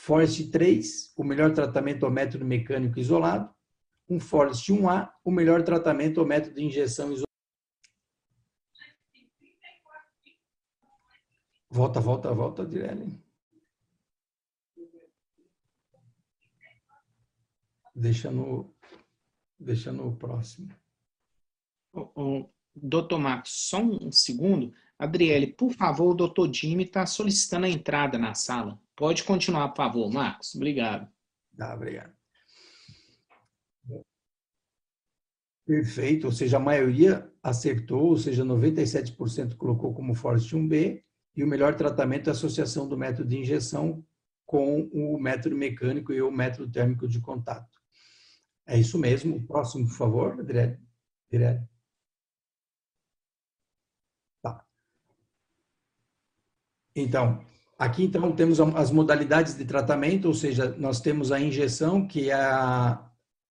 Forest 3, o melhor tratamento ao método mecânico isolado. Um Forest 1A, o melhor tratamento ao método de injeção isolado. Volta, volta, volta, Direlli. Deixa no, deixa no próximo. O, doutor Marcos, só um segundo. Adriele, por favor, o doutor Jimmy está solicitando a entrada na sala. Pode continuar, por favor, Marcos. Obrigado. Tá, obrigado. Perfeito, ou seja, a maioria acertou, ou seja, 97% colocou como Forest 1B, e o melhor tratamento é a associação do método de injeção com o método mecânico e o método térmico de contato. É isso mesmo. Próximo, por favor, Adriele. Tá. Então, aqui então temos as modalidades de tratamento, ou seja, nós temos a injeção, que é a,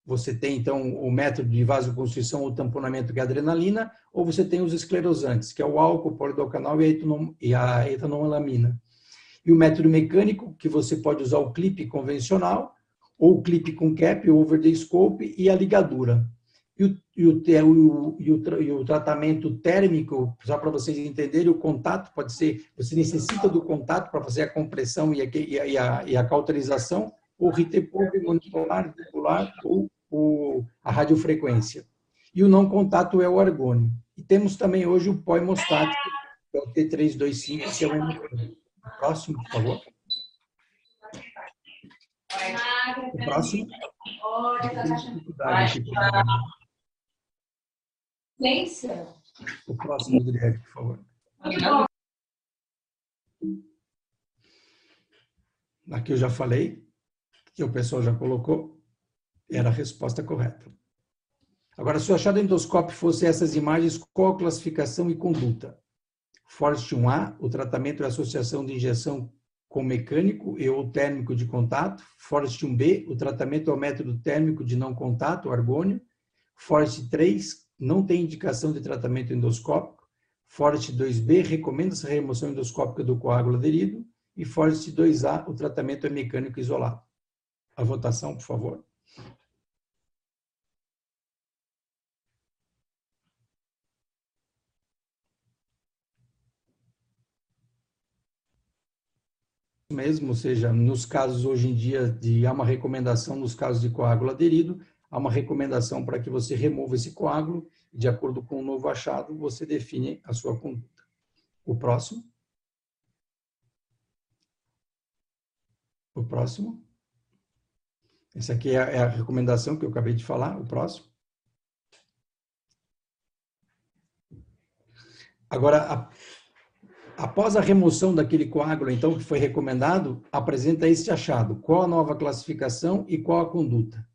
você tem então o método de vasoconstrição ou tamponamento a adrenalina, ou você tem os esclerosantes, que é o álcool, o polidocanal e a etanolamina. E o método mecânico, que você pode usar o clipe convencional, ou clipe com cap, over the scope e a ligadura. E o, e o, e o, e o tratamento térmico, só para vocês entenderem, o contato pode ser, você necessita do contato para fazer a compressão e a, e a, e a cauterização, ou monopolar, bipolar, ou a radiofrequência. E o não contato é o argônio. E temos também hoje o pó hemostático, que é o T325, que é o Próximo, por favor. O próximo. O próximo, Adriele, por favor. Aqui eu já falei, que o pessoal já colocou, era a resposta correta. Agora, se o achado endoscópio fosse essas imagens, qual a classificação e conduta? Forest 1A, o tratamento é associação de injeção com mecânico e ou térmico de contato. Forest 1B, o tratamento é o método térmico de não contato, argônio. Forest 3, não tem indicação de tratamento endoscópico. Forest 2B, recomenda-se a remoção endoscópica do coágulo aderido. E Forest 2A, o tratamento é mecânico isolado. A votação, por favor. mesmo, ou seja, nos casos hoje em dia de há uma recomendação nos casos de coágulo aderido, há uma recomendação para que você remova esse coágulo e de acordo com o novo achado, você define a sua conduta. O próximo. O próximo. Essa aqui é, é a recomendação que eu acabei de falar. O próximo. Agora, Após a remoção daquele coágulo, então, que foi recomendado, apresenta este achado. Qual a nova classificação e qual a conduta?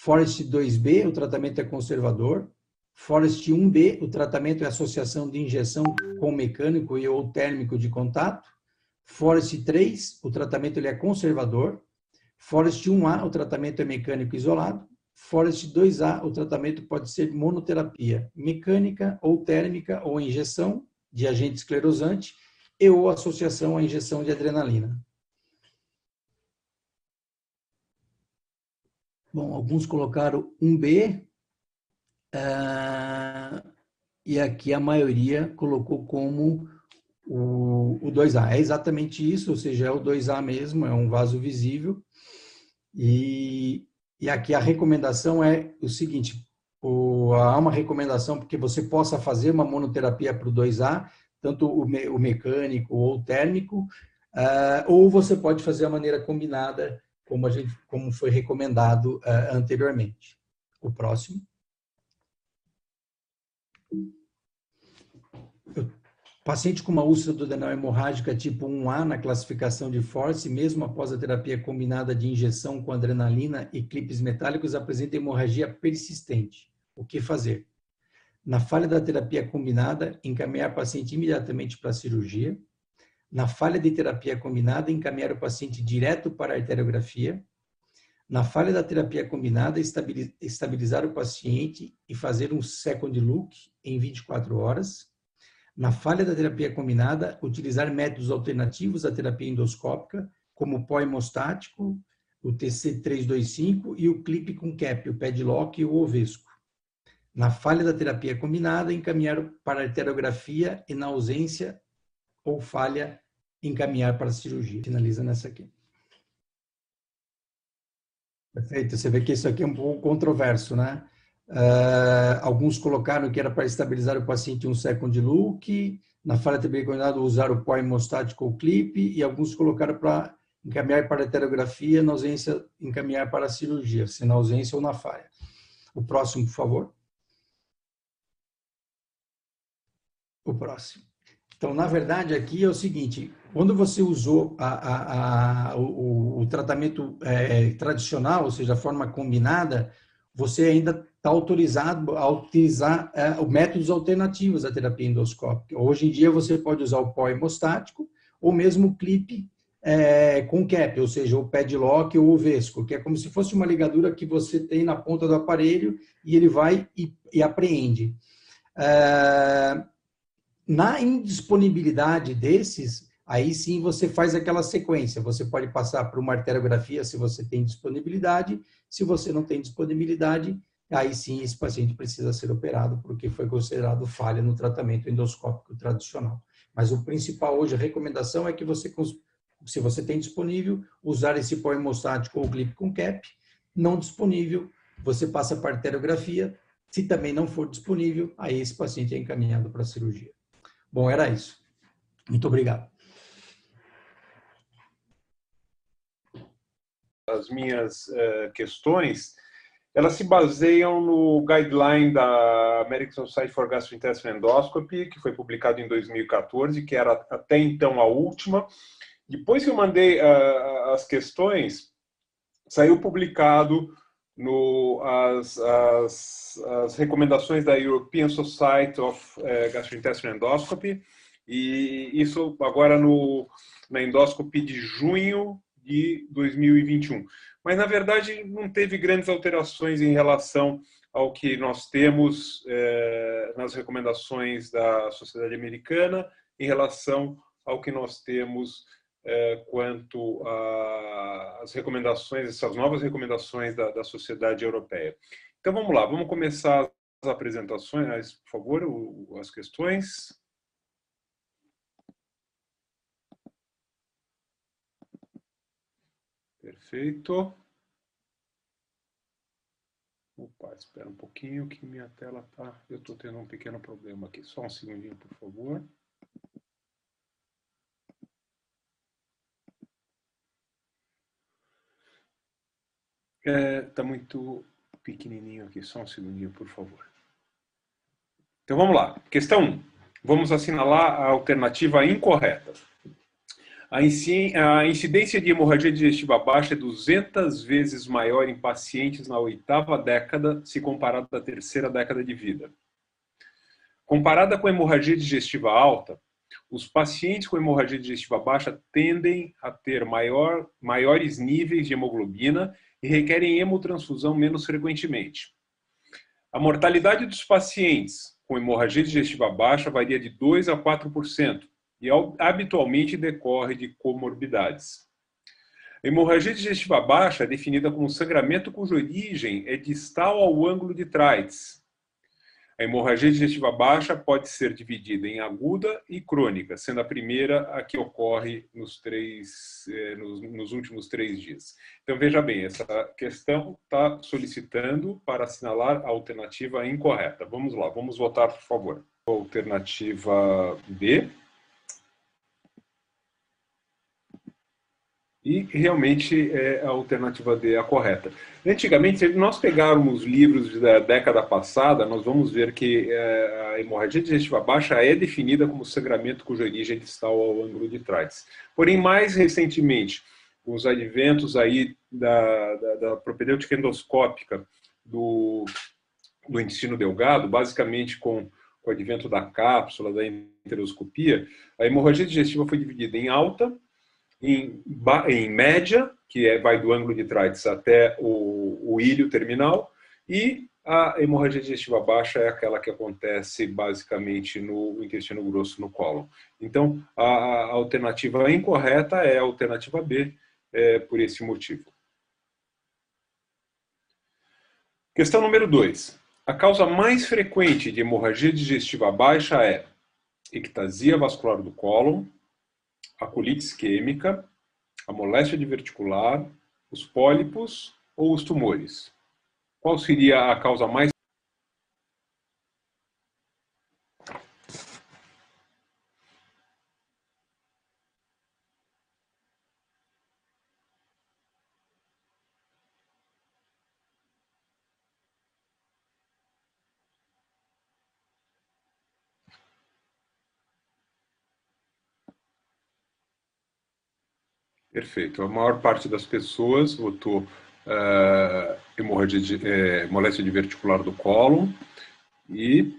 Forest 2B, o tratamento é conservador. Forest 1B, o tratamento é associação de injeção com mecânico e ou térmico de contato. Forest 3, o tratamento ele é conservador. Forest 1A, o tratamento é mecânico isolado. Forest 2A, o tratamento pode ser monoterapia, mecânica ou térmica ou injeção de agente esclerosante e ou associação à injeção de adrenalina. Bom, alguns colocaram 1B, uh, ah, e aqui a maioria colocou como o, o 2A. É exatamente isso, ou seja, é o 2A mesmo, é um vaso visível. E, e aqui a recomendação é o seguinte: o, há uma recomendação porque você possa fazer uma monoterapia para o 2A, tanto o, me, o mecânico ou o térmico, uh, ou você pode fazer a maneira combinada, como, a gente, como foi recomendado uh, anteriormente. O próximo. Paciente com uma úlcera do adenal hemorrágica tipo 1A na classificação de Force, mesmo após a terapia combinada de injeção com adrenalina e clipes metálicos, apresenta hemorragia persistente. O que fazer? Na falha da terapia combinada, encaminhar o paciente imediatamente para a cirurgia. Na falha de terapia combinada, encaminhar o paciente direto para a arteriografia. Na falha da terapia combinada, estabilizar o paciente e fazer um second look em 24 horas na falha da terapia combinada, utilizar métodos alternativos à terapia endoscópica, como o pó hemostático, o TC325 e o clipe com cap, o padlock e o ovesco. Na falha da terapia combinada, encaminhar para a arteriografia e na ausência ou falha, encaminhar para a cirurgia. Finaliza nessa aqui. Perfeito. Você vê que isso aqui é um pouco controverso, né? Uh, alguns colocaram que era para estabilizar o paciente um second look, na falha também recomendado usar o pó hemostático ou clipe, e alguns colocaram para encaminhar para a heterografia, na ausência, encaminhar para a cirurgia, se na ausência ou na falha. O próximo, por favor. O próximo. Então, na verdade, aqui é o seguinte: quando você usou a, a, a, o, o, tratamento é, tradicional, ou seja, a forma combinada, você ainda está autorizado a utilizar é, métodos alternativos à terapia endoscópica. Hoje em dia, você pode usar o pó hemostático ou mesmo o clipe é, com cap, ou seja, o padlock ou o vesco, que é como se fosse uma ligadura que você tem na ponta do aparelho e ele vai e, e apreende. É, na indisponibilidade desses, aí sim você faz aquela sequência. Você pode passar por uma arteriografia se você tem disponibilidade. Se você não tem disponibilidade, aí sim esse paciente precisa ser operado porque foi considerado falha no tratamento endoscópico tradicional. Mas o principal hoje, a recomendação é que você, se você tem disponível, usar esse pó hemostático ou clipe com cap. Não disponível, você passa para arteriografia. Se também não for disponível, aí esse paciente é encaminhado para a cirurgia. Bom, era isso. Muito obrigado. As minhas uh, questões, elas se baseiam no guideline da American Society for Gastrointestinal Endoscopy, que foi publicado em 2014, que era até então a última. Depois que eu mandei uh, as questões, saiu publicado no, as, as, as, recomendações da European Society of uh, Gastrointestinal Endoscopy, e isso agora no, na endoscopy de junho de 2021. Mas, na verdade, não teve grandes alterações em relação ao que nós temos eh, nas recomendações da Sociedade Americana, em relação ao que nós temos quanto às recomendações, essas novas recomendações da, da sociedade europeia. Então vamos lá, vamos começar as apresentações, por favor, as questões. Perfeito. Opa, espera um pouquinho que minha tela tá. Eu estou tendo um pequeno problema aqui. Só um segundinho, por favor. Está é, tá muito pequenininho aqui, só um segundinho, por favor. Então vamos lá. Questão 1. Vamos assinalar a alternativa incorreta. A incidência de hemorragia digestiva baixa é 200 vezes maior em pacientes na oitava década, se comparado à terceira década de vida. Comparada com a hemorragia digestiva alta, os pacientes com hemorragia digestiva baixa tendem a ter maior, maiores níveis de hemoglobina e requerem hemotransfusão menos frequentemente. A mortalidade dos pacientes com hemorragia digestiva baixa varia de 2 a 4% e habitualmente decorre de comorbidades. A hemorragia digestiva baixa é definida como sangramento cuja origem é distal ao ângulo de Treitz, a hemorragia digestiva baixa pode ser dividida em aguda e crônica, sendo a primeira a que ocorre nos, três, eh, nos, nos últimos três dias. Então, veja bem, essa questão está solicitando para assinalar a alternativa incorreta. Vamos lá, vamos votar, por favor. Alternativa B. E realmente é a alternativa D a correta. Antigamente, se nós pegarmos livros da década passada, nós vamos ver que é, a hemorragia digestiva baixa é definida como sangramento cuja origem distal ao ângulo de trás. Porém, mais recentemente, os adventos aí da, da, da propedêutica endoscópica do, do intestino delgado, basicamente com, com o advento da cápsula, da enteroscopia, a hemorragia digestiva foi dividida em alta, em, em média, que é, vai do ângulo de Treitz até o, o ilho terminal, e a hemorragia digestiva baixa é aquela que acontece basicamente no intestino grosso, no cólon. Então, a, a alternativa incorreta é a alternativa B, é, por esse motivo. Questão número 2. A causa mais frequente de hemorragia digestiva baixa é ectasia vascular do cólon, a colite isquêmica, a moléstia diverticular, os pólipos ou os tumores. Qual seria a causa mais Perfeito. A maior parte das pessoas votou uh, hemorragia de, é, moléstia diverticular do cólon e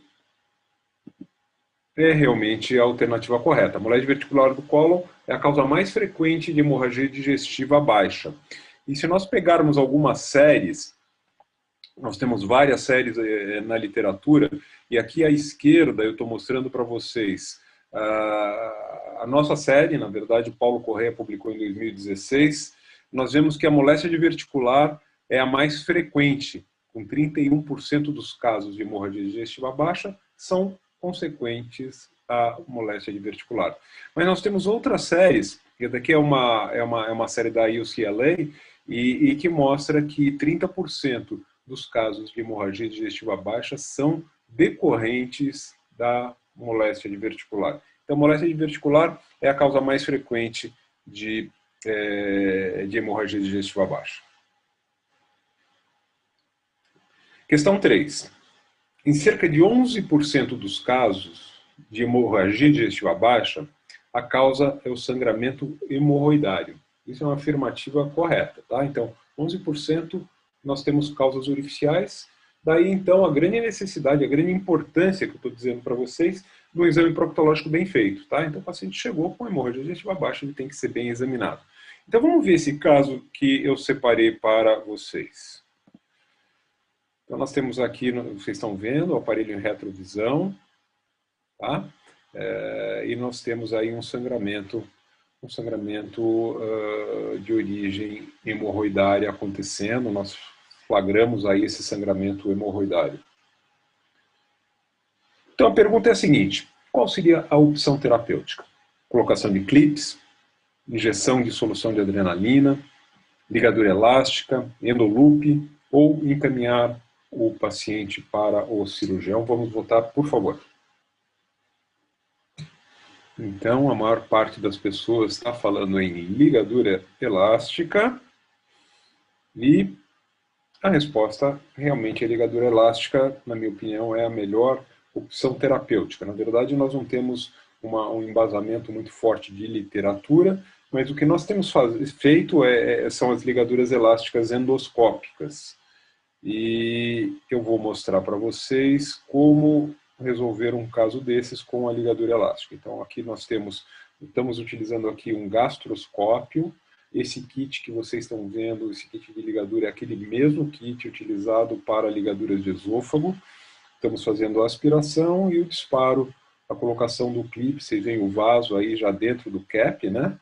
é realmente a alternativa correta. A moléstia diverticular do cólon é a causa mais frequente de hemorragia digestiva baixa. E se nós pegarmos algumas séries, nós temos várias séries eh, na literatura, e aqui à esquerda eu estou mostrando para vocês a nossa série, na verdade, Paulo Correia publicou em 2016, nós vemos que a moléstia diverticular é a mais frequente, com 31% dos casos de hemorragia digestiva baixa são consequentes à moléstia diverticular. Mas nós temos outras séries, e daqui é uma, é uma, é uma série da UCLA, e, e que mostra que 30% dos casos de hemorragia digestiva baixa são decorrentes da moléstia diverticular. Então, moléstia diverticular é a causa mais frequente de, é, de hemorragia digestiva baixa. Questão 3. Em cerca de 11% dos casos de hemorragia digestiva baixa, a causa é o sangramento hemorroidário. Isso é uma afirmativa correta, tá? Então, 11% nós temos causas orificiais, daí então a grande necessidade, a grande importância que eu estou dizendo para vocês no exame proctológico bem feito, tá? Então o paciente chegou com hemorragia digestiva baixa, ele tem que ser bem examinado. Então vamos ver esse caso que eu separei para vocês. Então nós temos aqui, vocês estão vendo, o aparelho em retrovisão, tá? É, e nós temos aí um sangramento, um sangramento uh, de origem hemorroidária acontecendo. Nós flagramos aí esse sangramento hemorroidário. Então a pergunta é a seguinte: qual seria a opção terapêutica? Colocação de clips, injeção de solução de adrenalina, ligadura elástica, endoloop ou encaminhar o paciente para o cirurgião? Vamos votar, por favor. Então, a maior parte das pessoas está falando em ligadura elástica e a resposta realmente é ligadura elástica, na minha opinião, é a melhor opção terapêutica. Na verdade, nós não temos uma, um embasamento muito forte de literatura, mas o que nós temos faz, feito é, é, são as ligaduras elásticas endoscópicas. E eu vou mostrar para vocês como resolver um caso desses com a ligadura elástica. Então, aqui nós temos, estamos utilizando aqui um gastroscópio. Esse kit que vocês estão vendo, esse kit de ligadura é aquele mesmo kit utilizado para ligaduras de esôfago. Estamos fazendo a aspiração e o disparo, a colocação do clipe, vocês veem o vaso aí já dentro do cap, né?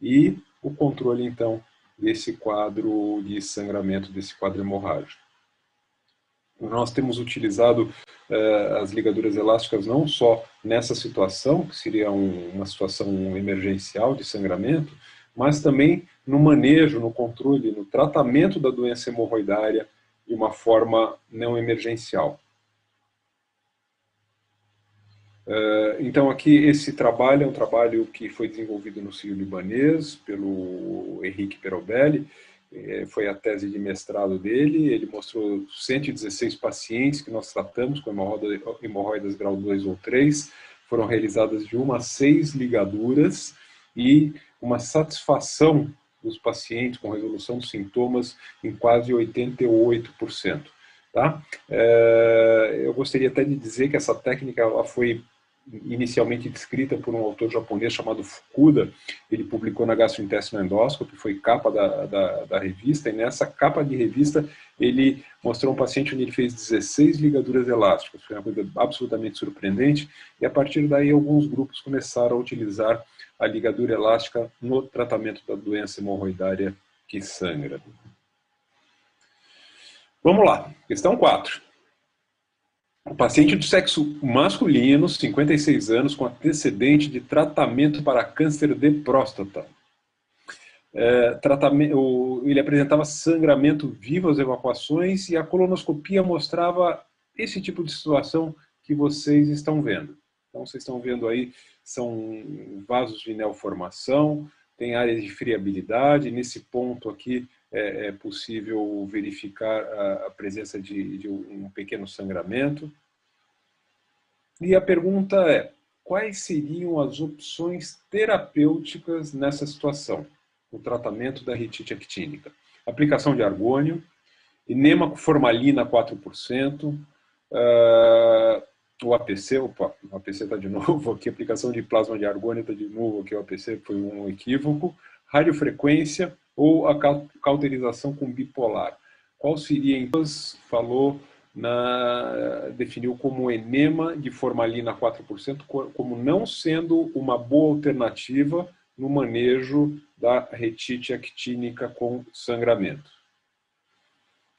E o controle, então, desse quadro de sangramento, desse quadro hemorrágico. Nós temos utilizado eh, as ligaduras elásticas não só nessa situação, que seria um, uma situação emergencial de sangramento, mas também no manejo, no controle, no tratamento da doença hemorroidária de uma forma não emergencial. Eh, então, aqui, esse trabalho é um trabalho que foi desenvolvido no Sírio Libanês pelo Henrique Perobelli, eh, foi a tese de mestrado dele, ele mostrou 116 pacientes que nós tratamos com hemorroidas grau 2 ou 3, foram realizadas de uma a seis ligaduras e uma satisfação dos pacientes com resolução dos sintomas em quase 88%. Tá? É, eu gostaria até de dizer que essa técnica ela foi inicialmente descrita por um autor japonês chamado Fukuda. Ele publicou na Gastrointestinal Endoscopy, foi capa da, da, da, revista, e nessa capa de revista ele mostrou um paciente onde ele fez 16 ligaduras elásticas. Foi uma coisa absolutamente surpreendente, e a partir daí alguns grupos começaram a utilizar a ligadura elástica no tratamento da doença hemorroidária que sangra. Vamos lá, questão 4. O paciente do sexo masculino, 56 anos, com antecedente de tratamento para câncer de próstata. É, tratamento, ele apresentava sangramento vivo às evacuações e a colonoscopia mostrava esse tipo de situação que vocês estão vendo. Então, vocês estão vendo aí, são vasos de neoformação, tem áreas de friabilidade. Nesse ponto aqui é, é possível verificar a, a presença de, de um pequeno sangramento. E a pergunta é, quais seriam as opções terapêuticas nessa situação? O tratamento da retite actínica. Aplicação de argônio, enema formalina 4%, uh, o APC, opa, o APC está de novo aqui, aplicação de plasma de argônio está de novo aqui, o APC foi um equívoco, radiofrequência ou a cauterização com bipolar. Qual seria, então, falou, na, definiu como enema de formalina 4%, como não sendo uma boa alternativa no manejo da retite actínica com sangramento.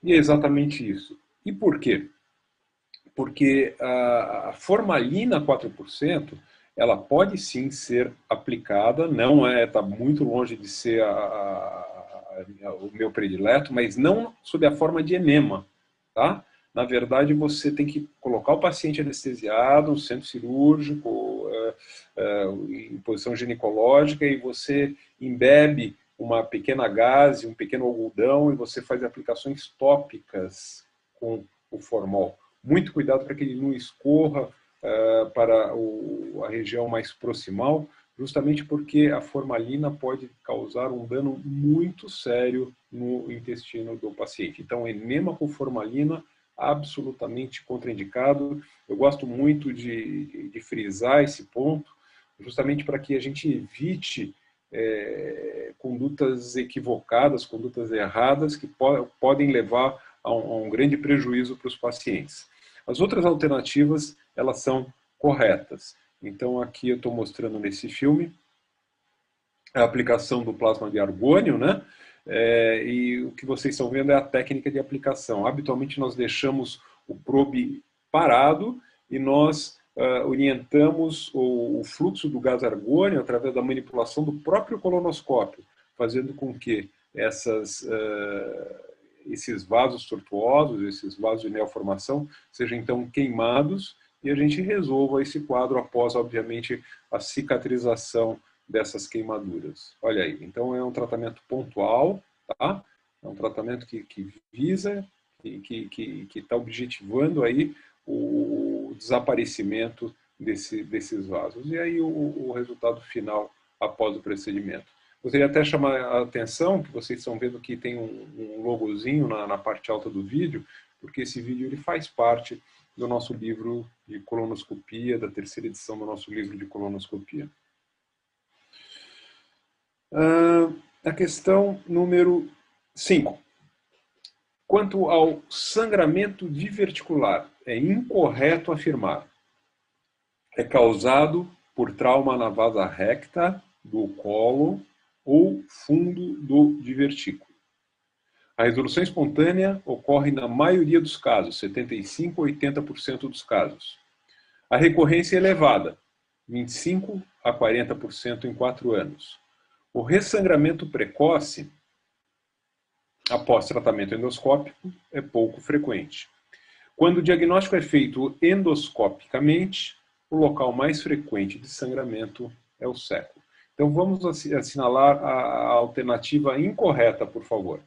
E é exatamente isso. E por quê? Porque a formalina 4%, ela pode sim ser aplicada, não é, está muito longe de ser a, a, a, o meu predileto, mas não sob a forma de enema, tá? Na verdade, você tem que colocar o paciente anestesiado no centro cirúrgico, é, é, em posição ginecológica, e você embebe uma pequena gase, um pequeno algodão, e você faz aplicações tópicas com o formol muito cuidado para que ele não escorra uh, para o, a região mais proximal, justamente porque a formalina pode causar um dano muito sério no intestino do paciente. Então, enema com formalina absolutamente contraindicado. Eu gosto muito de, de frisar esse ponto, justamente para que a gente evite é, condutas equivocadas, condutas erradas que po podem levar a um, a um grande prejuízo para os pacientes. As outras alternativas, elas são corretas. Então, aqui eu estou mostrando nesse filme a aplicação do plasma de argônio, né? É, e o que vocês estão vendo é a técnica de aplicação. Habitualmente nós deixamos o probe parado e nós uh, orientamos o, o, fluxo do gás argônio através da manipulação do próprio colonoscópio, fazendo com que essas uh, esses vasos tortuosos, esses vasos de neoformação, sejam então queimados e a gente resolva esse quadro após, obviamente, a cicatrização dessas queimaduras. Olha aí, então é um tratamento pontual, tá? É um tratamento que, que visa, que está tá objetivando aí o desaparecimento desse, desses vasos. E aí o, o resultado final após o procedimento. Gostaria até chamar a atenção que vocês estão vendo que tem um, um logozinho na, na, parte alta do vídeo, porque esse vídeo ele faz parte do nosso livro de colonoscopia, da terceira edição do nosso livro de colonoscopia. Uh, a questão número 5. Quanto ao sangramento diverticular, é incorreto afirmar. É causado por trauma na vasa recta do colo ou fundo do divertículo. A resolução espontânea ocorre na maioria dos casos, 75 a 80% dos casos. A recorrência é elevada, 25 a 40% em 4 anos. O ressangramento precoce após tratamento endoscópico é pouco frequente. Quando o diagnóstico é feito endoscopicamente, o local mais frequente de sangramento é o século. Então vamos assinalar a alternativa incorreta, por favor.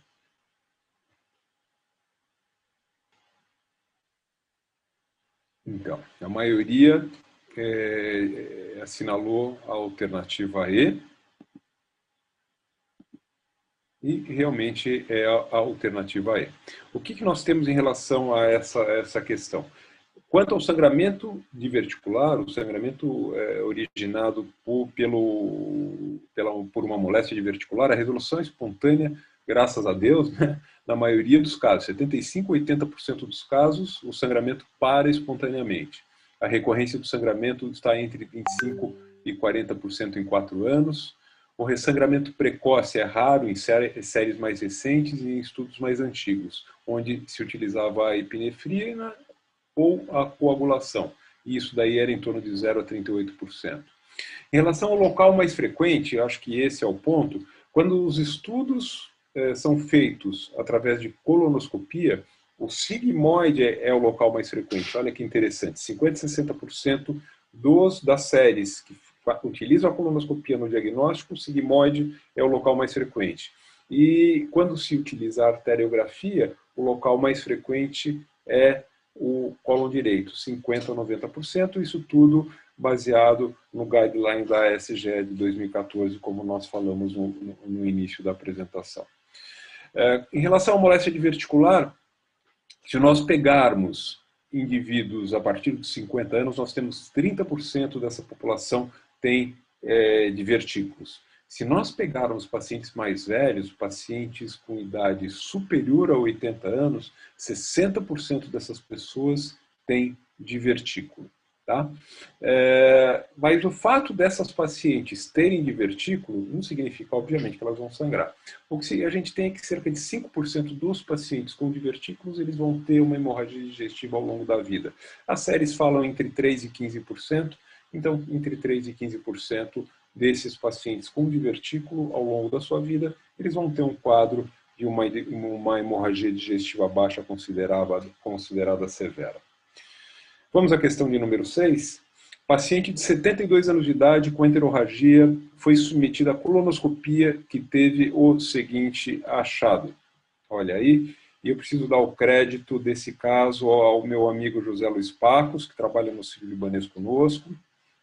Então, a maioria é, assinalou a alternativa E. E realmente é a alternativa E. O que, que nós temos em relação a essa, essa questão? Quanto ao sangramento diverticular, o sangramento é, originado por, pelo, pela, por uma moléstia diverticular, a resolução espontânea, graças a Deus, né, na maioria dos casos, 75 a 80% dos casos, o sangramento para espontaneamente. A recorrência do sangramento está entre 25 e 40% em 4 anos. O ressangramento precoce é raro em séries mais recentes e em estudos mais antigos, onde se utilizava a epinefrina ou a coagulação. E isso daí era em torno de 0 a 38%. Em relação ao local mais frequente, acho que esse é o ponto, quando os estudos eh, são feitos através de colonoscopia, o sigmoide é, é o local mais frequente. Olha que interessante, 50 a 60% dos, das séries que utilizam a colonoscopia no diagnóstico, o sigmoide é o local mais frequente. E quando se utiliza a arteriografia, o local mais frequente é o colo direito, 50% a 90%, isso tudo baseado no guideline da SGE de 2014, como nós falamos no, no início da apresentação. É, em relação à moléstia diverticular, se nós pegarmos indivíduos a partir dos 50 anos, nós temos 30% dessa população tem é, divertículos. Se nós pegarmos pacientes mais velhos, pacientes com idade superior a 80 anos, 60% dessas pessoas têm divertículo. Tá? É, mas o fato dessas pacientes terem divertículo não significa, obviamente, que elas vão sangrar. O que a gente tem é que cerca de 5% dos pacientes com divertículos eles vão ter uma hemorragia digestiva ao longo da vida. As séries falam entre 3% e 15%, então entre 3% e 15% desses pacientes com divertículo ao longo da sua vida, eles vão ter um quadro de uma, uma hemorragia digestiva baixa considerada, considerada severa. Vamos à questão de número 6. Paciente de 72 anos de idade com enterorragia foi submetida à colonoscopia que teve o seguinte achado. Olha aí, e eu preciso dar o crédito desse caso ao meu amigo José Luiz Pacos, que trabalha no Civil Libanês conosco.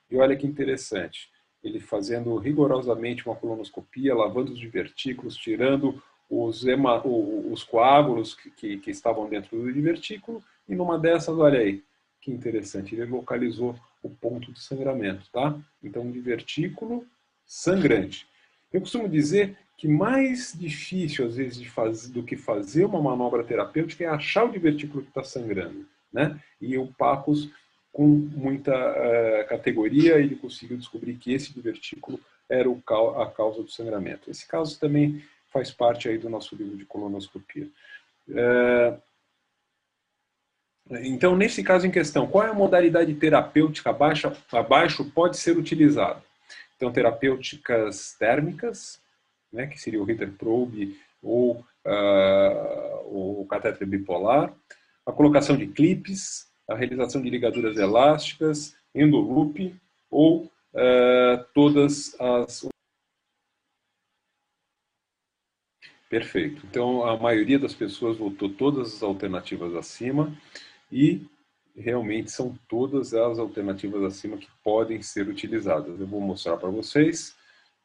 E olha que interessante, ele fazendo rigorosamente uma colonoscopia, lavando os divertículos, tirando os, ema, os coágulos que, que, que estavam dentro do divertículo, e numa dessas, olha aí, que interessante, ele localizou o ponto de sangramento, tá? Então, divertículo sangrante. Eu costumo dizer que mais difícil, às vezes, fazer, do que fazer uma manobra terapêutica é achar o divertículo que está sangrando, né? E o Pacos, com muita uh, categoria, ele conseguiu descobrir que esse divertículo era o, a causa do sangramento. Esse caso também faz parte aí do nosso livro de colonoscopia. Uh, então, nesse caso em questão, qual é a modalidade terapêutica abaixo, abaixo pode ser utilizada? Então, terapêuticas térmicas, né, que seria o Ritter probe ou uh, o catéter bipolar, a colocação de clipes, a realização de ligaduras elásticas, endoloop ou uh, todas as Perfeito. Então, a maioria das pessoas votou todas as alternativas acima e realmente são todas as alternativas acima que podem ser utilizadas. Eu vou mostrar para vocês.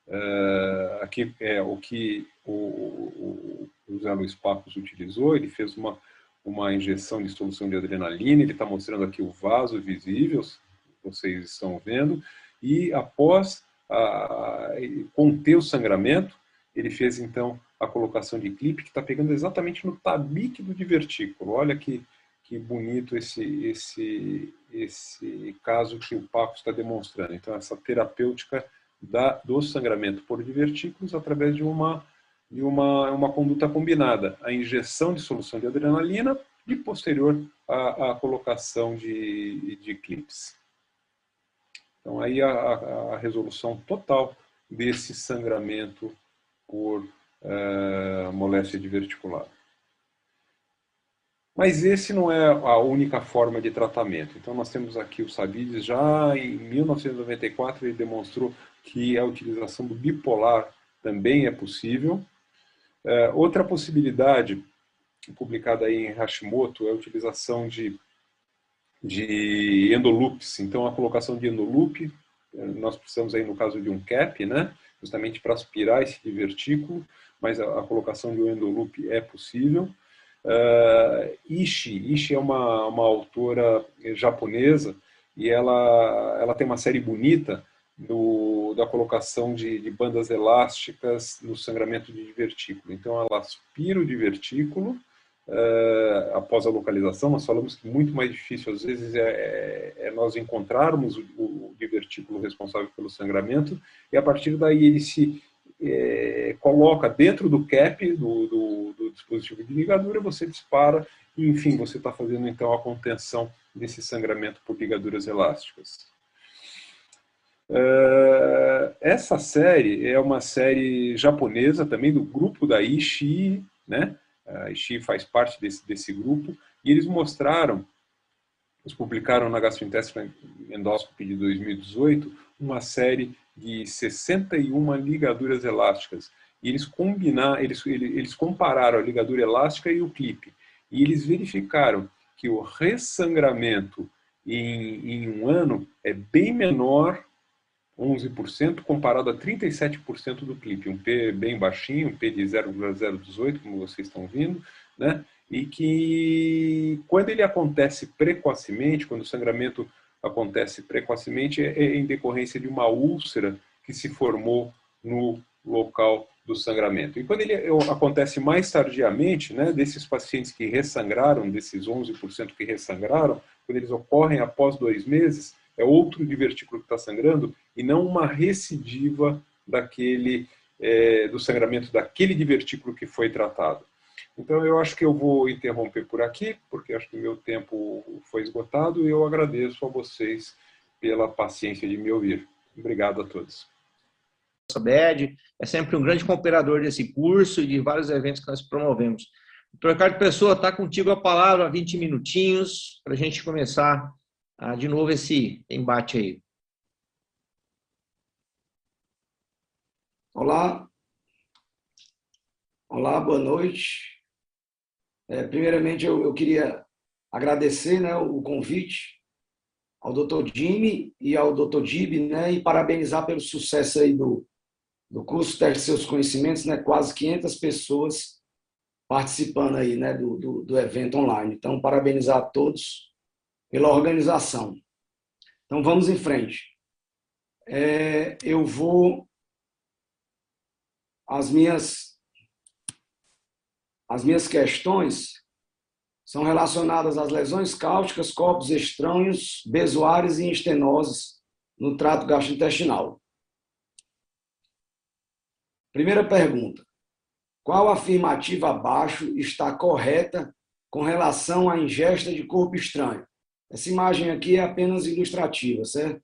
Uh, aqui é o que o, o, o José Luiz Pacos utilizou. Ele fez uma, uma injeção de solução de adrenalina. Ele está mostrando aqui o vaso visível, vocês estão vendo. E após a, conter o sangramento, ele fez então a colocação de clipe que está pegando exatamente no tabique do divertículo. Olha que que bonito esse, esse, esse caso que o Paco está demonstrando. Então, essa terapêutica da, do sangramento por divertículos através de uma, de uma, uma conduta combinada. A injeção de solução de adrenalina e posterior a, a colocação de, de clips. Então, aí a, a resolução total desse sangramento por uh, moléstia diverticular. Mas esse não é a única forma de tratamento. Então nós temos aqui o Sabides, já em 1994 ele demonstrou que a utilização do bipolar também é possível. É, outra possibilidade, publicada aí em Hashimoto, é a utilização de, de endoloops. Então a colocação de endoloop, é, nós precisamos aí no caso de um cap, né? justamente para aspirar esse divertículo, mas a, a colocação de um endoloop é possível. Uh, Ishii, Ishii é uma, uma autora japonesa e ela, ela tem uma série bonita do, da colocação de, de, bandas elásticas no sangramento de divertículo. Então ela aspira o divertículo uh, após a localização, nós falamos que muito mais difícil às vezes é, é, é nós encontrarmos o, o, divertículo responsável pelo sangramento e a partir daí ele se é, coloca dentro do cap do, do, do, dispositivo de ligadura, você dispara e enfim você está fazendo então a contenção desse sangramento por ligaduras elásticas. Uh, essa série é uma série japonesa também do grupo da Ishii, né? A Ishii faz parte desse, desse grupo e eles mostraram, eles publicaram na Gastrointestinal Endoscopy de 2018 uma série de 61 ligaduras elásticas e eles combinar, eles, eles compararam a ligadura elástica e o clipe e eles verificaram que o ressangramento em, em um ano é bem menor 11%, comparado a 37% do clipe, um P bem baixinho, um P de 0,018, como vocês estão vendo, né? e que quando ele acontece precocemente, quando o sangramento acontece precocemente, é, é em decorrência de uma úlcera que se formou no local do sangramento. E quando ele acontece mais tardiamente, né, desses pacientes que ressangraram, desses 11% que ressangraram, quando eles ocorrem após dois meses, é outro divertículo que está sangrando e não uma recidiva daquele é, do sangramento daquele divertículo que foi tratado. Então eu acho que eu vou interromper por aqui, porque acho que o meu tempo foi esgotado e eu agradeço a vocês pela paciência de me ouvir. Obrigado a todos. BED é sempre um grande cooperador desse curso e de vários eventos que nós promovemos. Doutor Ricardo Pessoa, está contigo a palavra, 20 minutinhos, para a gente começar ah, de novo esse embate aí. Olá. Olá, boa noite. É, primeiramente, eu, eu, queria agradecer né, o convite ao Dr. Jimmy e ao Dr. Dib, né, e parabenizar pelo sucesso aí do, do curso Teste Seus Conhecimentos, né, quase 500 pessoas participando aí, né, do, do, do evento online. Então, parabenizar a todos pela organização. Então vamos em frente. É, eu vou as minhas as minhas questões são relacionadas às lesões cáusticas, corpos estranhos, bezoares e estenoses no trato gastrointestinal. Primeira pergunta: qual afirmativa abaixo está correta com relação à ingesta de corpo estranho? Essa imagem aqui é apenas ilustrativa, certo?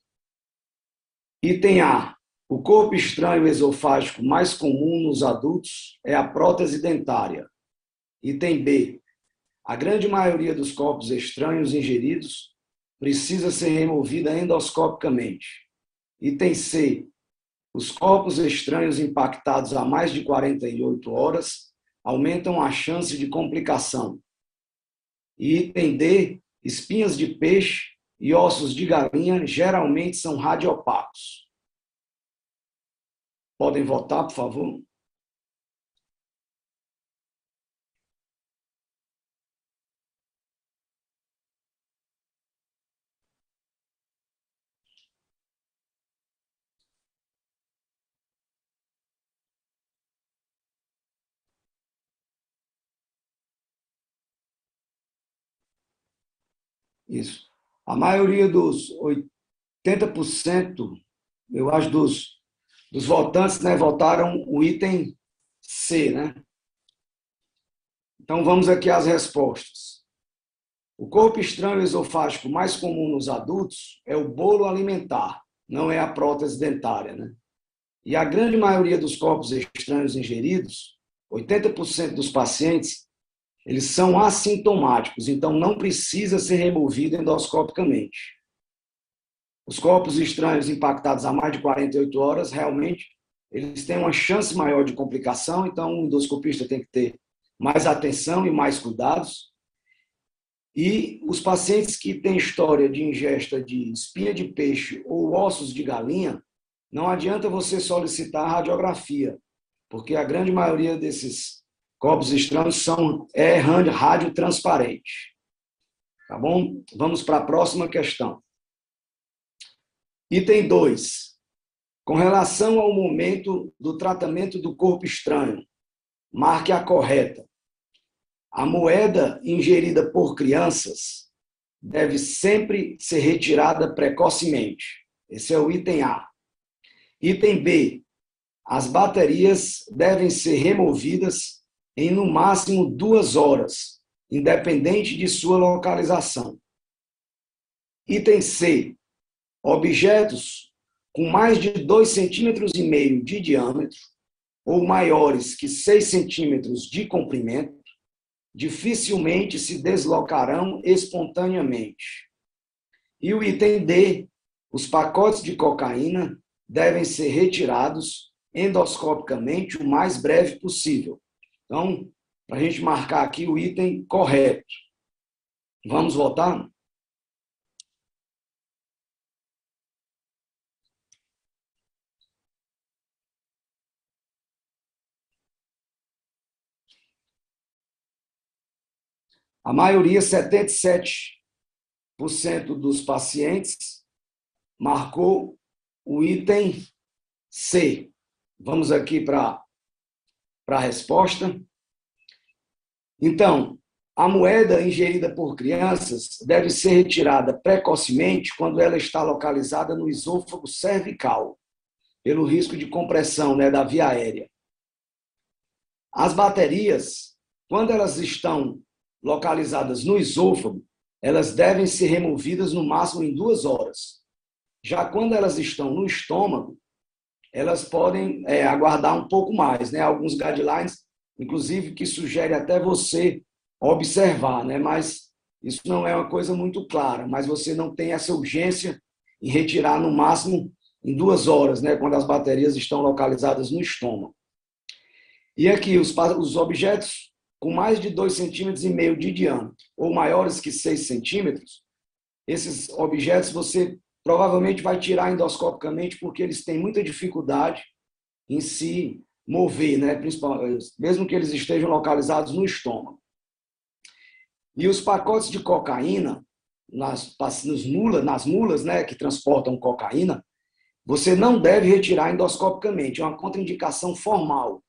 Item A. O corpo estranho esofágico mais comum nos adultos é a prótese dentária. Item B. A grande maioria dos corpos estranhos ingeridos precisa ser removida endoscopicamente. Item C. Os corpos estranhos impactados há mais de 48 horas aumentam a chance de complicação. E item D espinhas de peixe e ossos de galinha geralmente são radiopacos. Podem votar, por favor? Isso. A maioria dos 80%, eu acho, dos, dos votantes né, votaram o item C, né? Então vamos aqui às respostas. O corpo estranho esofágico mais comum nos adultos é o bolo alimentar, não é a prótese dentária, né? E a grande maioria dos corpos estranhos ingeridos, 80% dos pacientes, eles são assintomáticos, então não precisa ser removido endoscopicamente. Os corpos estranhos impactados há mais de 48 horas, realmente, eles têm uma chance maior de complicação, então o endoscopista tem que ter mais atenção e mais cuidados. E os pacientes que têm história de ingesta de espinha de peixe ou ossos de galinha, não adianta você solicitar radiografia, porque a grande maioria desses Corpos estranhos são é rádio transparente. Tá bom? Vamos para a próxima questão. Item 2. Com relação ao momento do tratamento do corpo estranho, marque a correta. A moeda ingerida por crianças deve sempre ser retirada precocemente. Esse é o item A. Item B. As baterias devem ser removidas em no máximo duas horas, independente de sua localização. Item C. Objetos com mais de 2,5 centímetros e meio de diâmetro ou maiores que 6 centímetros de comprimento dificilmente se deslocarão espontaneamente. E o item D, os pacotes de cocaína devem ser retirados endoscopicamente o mais breve possível. Então, para a gente marcar aqui o item correto. Vamos votar? A maioria, 77% dos pacientes, marcou o item C. Vamos aqui para a resposta. Então, a moeda ingerida por crianças deve ser retirada precocemente quando ela está localizada no esôfago cervical, pelo risco de compressão né, da via aérea. As baterias, quando elas estão localizadas no esôfago, elas devem ser removidas no máximo em duas horas. Já quando elas estão no estômago, elas podem é, aguardar um pouco mais, né? Alguns guidelines, inclusive, que sugere até você observar, né? Mas isso não é uma coisa muito clara, mas você não tem essa urgência em retirar no máximo em duas horas, né? Quando as baterias estão localizadas no estômago. E aqui, os, os objetos com mais de 2,5 centímetros e meio de diâmetro ou maiores que 6 centímetros, esses objetos você provavelmente vai tirar endoscopicamente porque eles têm muita dificuldade em se mover, né? Principalmente, mesmo que eles estejam localizados no estômago. E os pacotes de cocaína, nas, nas, mulas, nas mulas né, que transportam cocaína, você não deve retirar endoscopicamente, é uma contraindicação formal.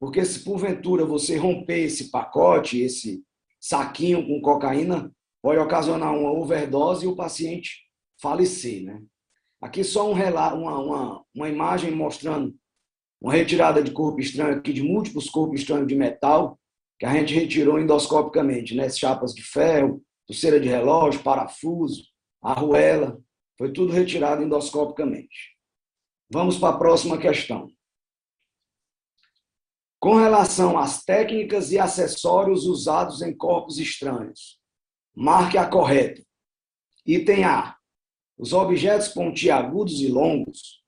Porque se porventura você romper esse pacote, esse saquinho com cocaína, pode ocasionar uma overdose e o paciente falecer. Né? Aqui só um relato, uma, uma, uma imagem mostrando uma retirada de corpo estranho aqui de múltiplos corpos estranhos de metal que a gente retirou endoscopicamente, né? Chapas de ferro, pulseira de relógio, parafuso, arruela, foi tudo retirado endoscopicamente. Vamos para a próxima questão. Com relação às técnicas e acessórios usados em corpos estranhos, marque a correta. Item A. Os objetos pontiagudos e longos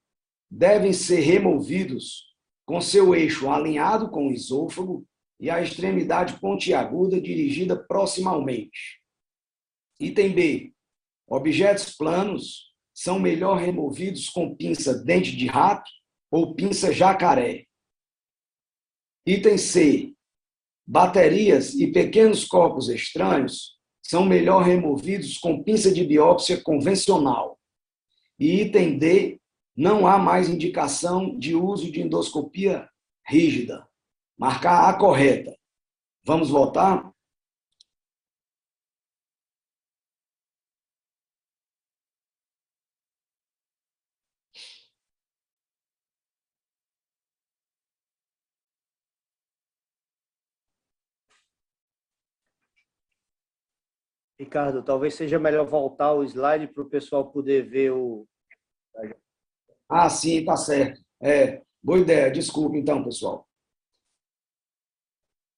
devem ser removidos com seu eixo alinhado com o esôfago e a extremidade pontiaguda dirigida proximalmente. Item B. Objetos planos são melhor removidos com pinça dente de rato ou pinça jacaré. Item C. Baterias e pequenos corpos estranhos são melhor removidos com pinça de biópsia convencional. E item D. Não há mais indicação de uso de endoscopia rígida. Marcar a correta. Vamos votar? Ricardo, talvez seja melhor voltar o slide para o pessoal poder ver o. Ah, sim, tá certo. É, boa ideia. Desculpe, então, pessoal.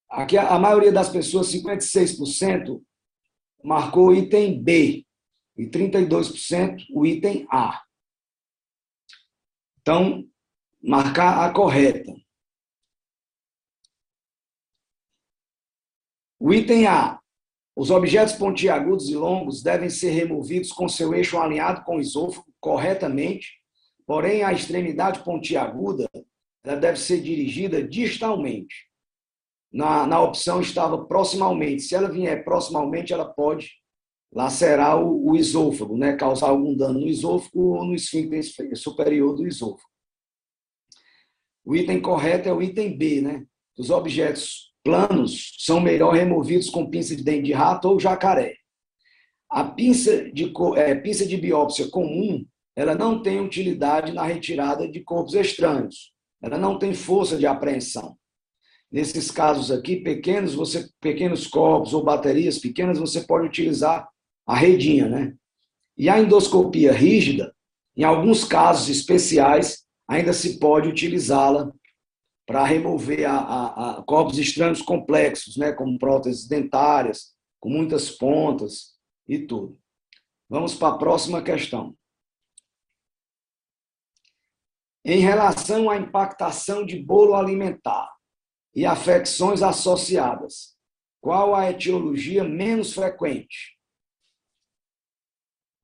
Aqui a maioria das pessoas, 56%, marcou o item B e 32% o item A. Então, marcar a correta. O item A os objetos pontiagudos e longos devem ser removidos com seu eixo alinhado com o esôfago corretamente, porém a extremidade pontiaguda deve ser dirigida distalmente. Na, na opção estava proximalmente. Se ela vier proximalmente, ela pode lacerar o, o esôfago, né? causar algum dano no esôfago ou no esfíncter superior do esôfago. O item correto é o item B, né? Os objetos planos são melhor removidos com pinça de dente de rato ou jacaré. A pinça de, é, pinça de biópsia comum, ela não tem utilidade na retirada de corpos estranhos. Ela não tem força de apreensão. Nesses casos aqui, pequenos, você, pequenos corpos ou baterias pequenas, você pode utilizar a redinha, né? E a endoscopia rígida, em alguns casos especiais, ainda se pode utilizá-la para remover a, a, a corpos estranhos complexos, né? Como próteses dentárias, com muitas pontas e tudo. Vamos para a próxima questão. Em relação à impactação de bolo alimentar e afecções associadas, qual a etiologia menos frequente?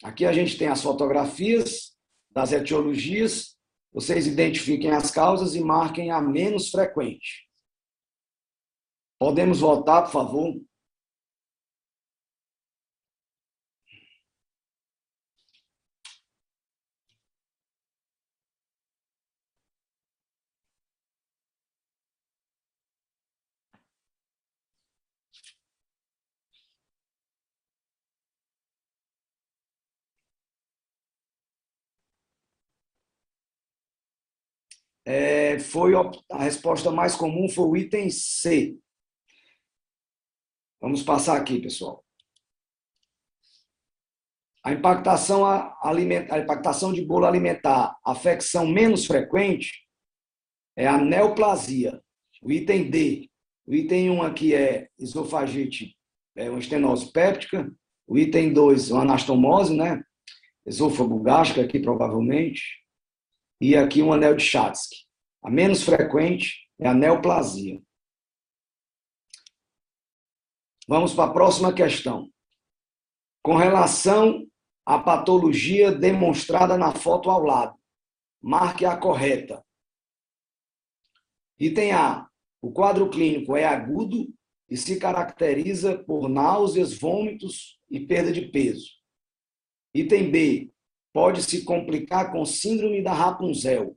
Aqui a gente tem as fotografias das etiologias. Vocês identifiquem as causas e marquem a menos frequente. Podemos voltar, por favor? É, foi a resposta mais comum foi o item C. Vamos passar aqui, pessoal. A impactação, a, a impactação de bolo alimentar, a afecção menos frequente é a neoplasia, o item D. O item 1 aqui é esofagite, é uma estenose péptica. O item 2, uma anastomose, né? Esôfago gástrico aqui, provavelmente e aqui um anel de Chatsky. A menos frequente é a neoplasia. Vamos para a próxima questão. Com relação à patologia demonstrada na foto ao lado, marque a correta. Item A. O quadro clínico é agudo e se caracteriza por náuseas, vômitos e perda de peso. Item B pode se complicar com síndrome da Rapunzel.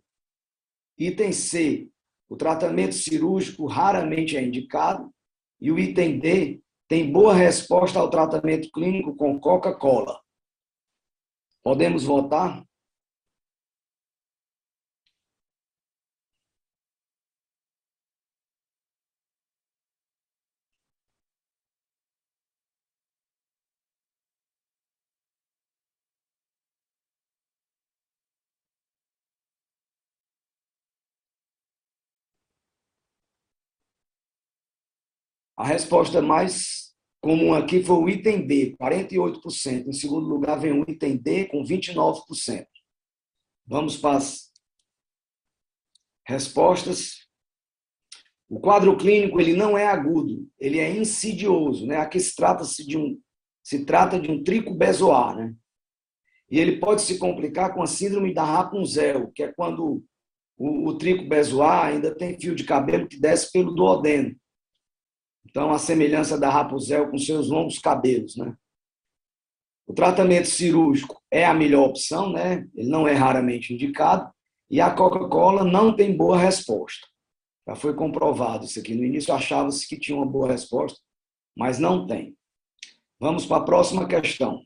Item C, o tratamento cirúrgico raramente é indicado. E o item D tem boa resposta ao tratamento clínico com Coca-Cola. Podemos votar? A resposta mais comum aqui foi o item B, 48%. Em segundo lugar, vem o item D, com 29%. Vamos para as respostas. O quadro clínico ele não é agudo, ele é insidioso. Né? Aqui se trata-se de um se trata de um trico bezoar, né? E ele pode se complicar com a síndrome da Rapunzel, que é quando o, o trico bezoar ainda tem fio de cabelo que desce pelo duodeno. Então, a semelhança da Rapunzel com seus longos cabelos, né? O tratamento cirúrgico é a melhor opção, né? Ele não é raramente indicado. E a Coca-Cola não tem boa resposta. Já foi comprovado isso aqui. No início achava-se que tinha uma boa resposta, mas não tem. Vamos para a próxima questão.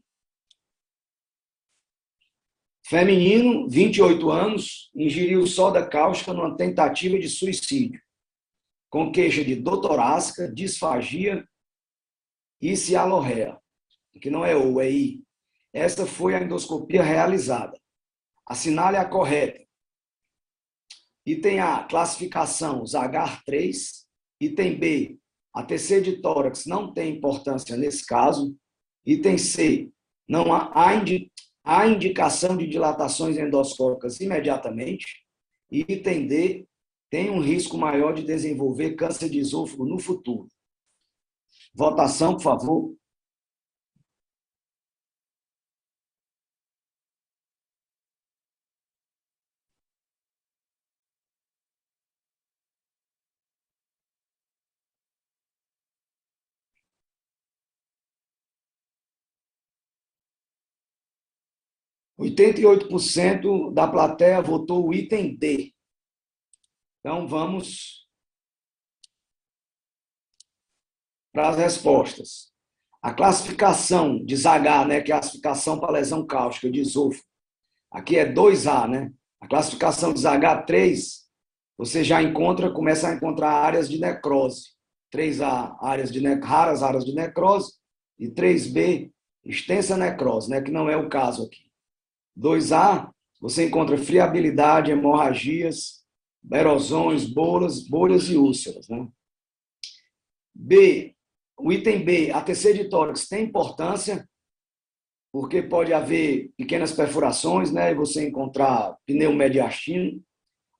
Feminino, 28 anos, ingeriu soda cáustica numa tentativa de suicídio com queixa de dor torácica, disfagia e cialorreia, que não é O, é I. Essa foi a endoscopia realizada. Assinale a correta. Item A, classificação Zagar 3. Item B, a TC de tórax não tem importância nesse caso. Item C, não há, há indicação de dilatações endoscópicas imediatamente. E item D, tem um risco maior de desenvolver câncer de esôfago no futuro. Votação, por favor. Oitenta e oito por cento da plateia votou o item D. Então, vamos para as respostas. A classificação de Zagar, né, que é a classificação para lesão cáustica de esôfago, aqui é 2A, né? A classificação de Zagar 3, você já encontra, começa a encontrar áreas de necrose. 3A, áreas de raras áreas de necrose, e 3B, extensa necrose, né, que não é o caso aqui. 2A, você encontra friabilidade, hemorragias, erosões, bolhas, bolhas e úlceras. Né? B, o item B, a TC de tórax tem importância, porque pode haver pequenas perfurações, né, e você encontrar pneumediastino.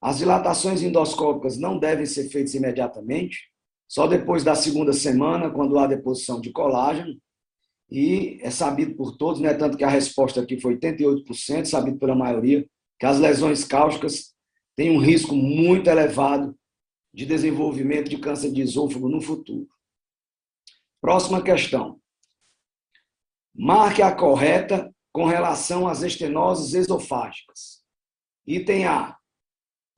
As dilatações endoscópicas não devem ser feitas imediatamente, só depois da segunda semana, quando há deposição de colágeno e é sabido por todos, né, tanto que a resposta aqui foi 88%, sabido pela maioria, que as lesões cáusticas têm um risco muito elevado de desenvolvimento de câncer de esôfago no futuro. Próxima questão. Marque a correta com relação às estenoses esofágicas. Item A.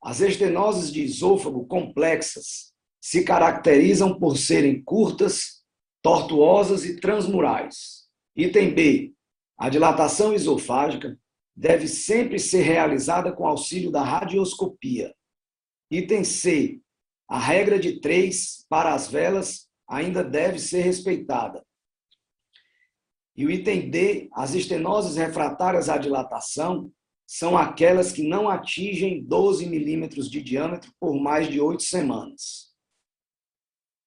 As estenoses de esôfago complexas se caracterizam por serem curtas tortuosas e transmurais. Item B. A dilatação esofágica deve sempre ser realizada com auxílio da radioscopia. Item C. A regra de três para as velas ainda deve ser respeitada. E o item D, as estenoses refratárias à dilatação são aquelas que não atingem 12 milímetros de diâmetro por mais de oito semanas.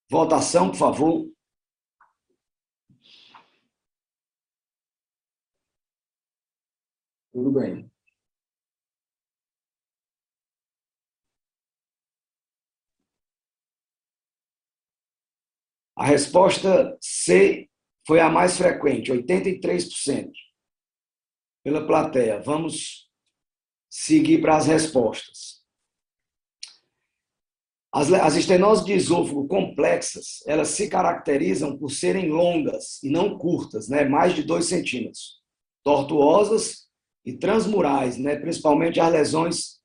Votação, por favor. Tudo bem. A resposta C foi a mais frequente, 83%. Pela plateia. Vamos seguir para as respostas. As, as estenoses de esôfago complexas, elas se caracterizam por serem longas e não curtas, né? mais de 2 centímetros. Tortuosas e transmurais, né? principalmente as lesões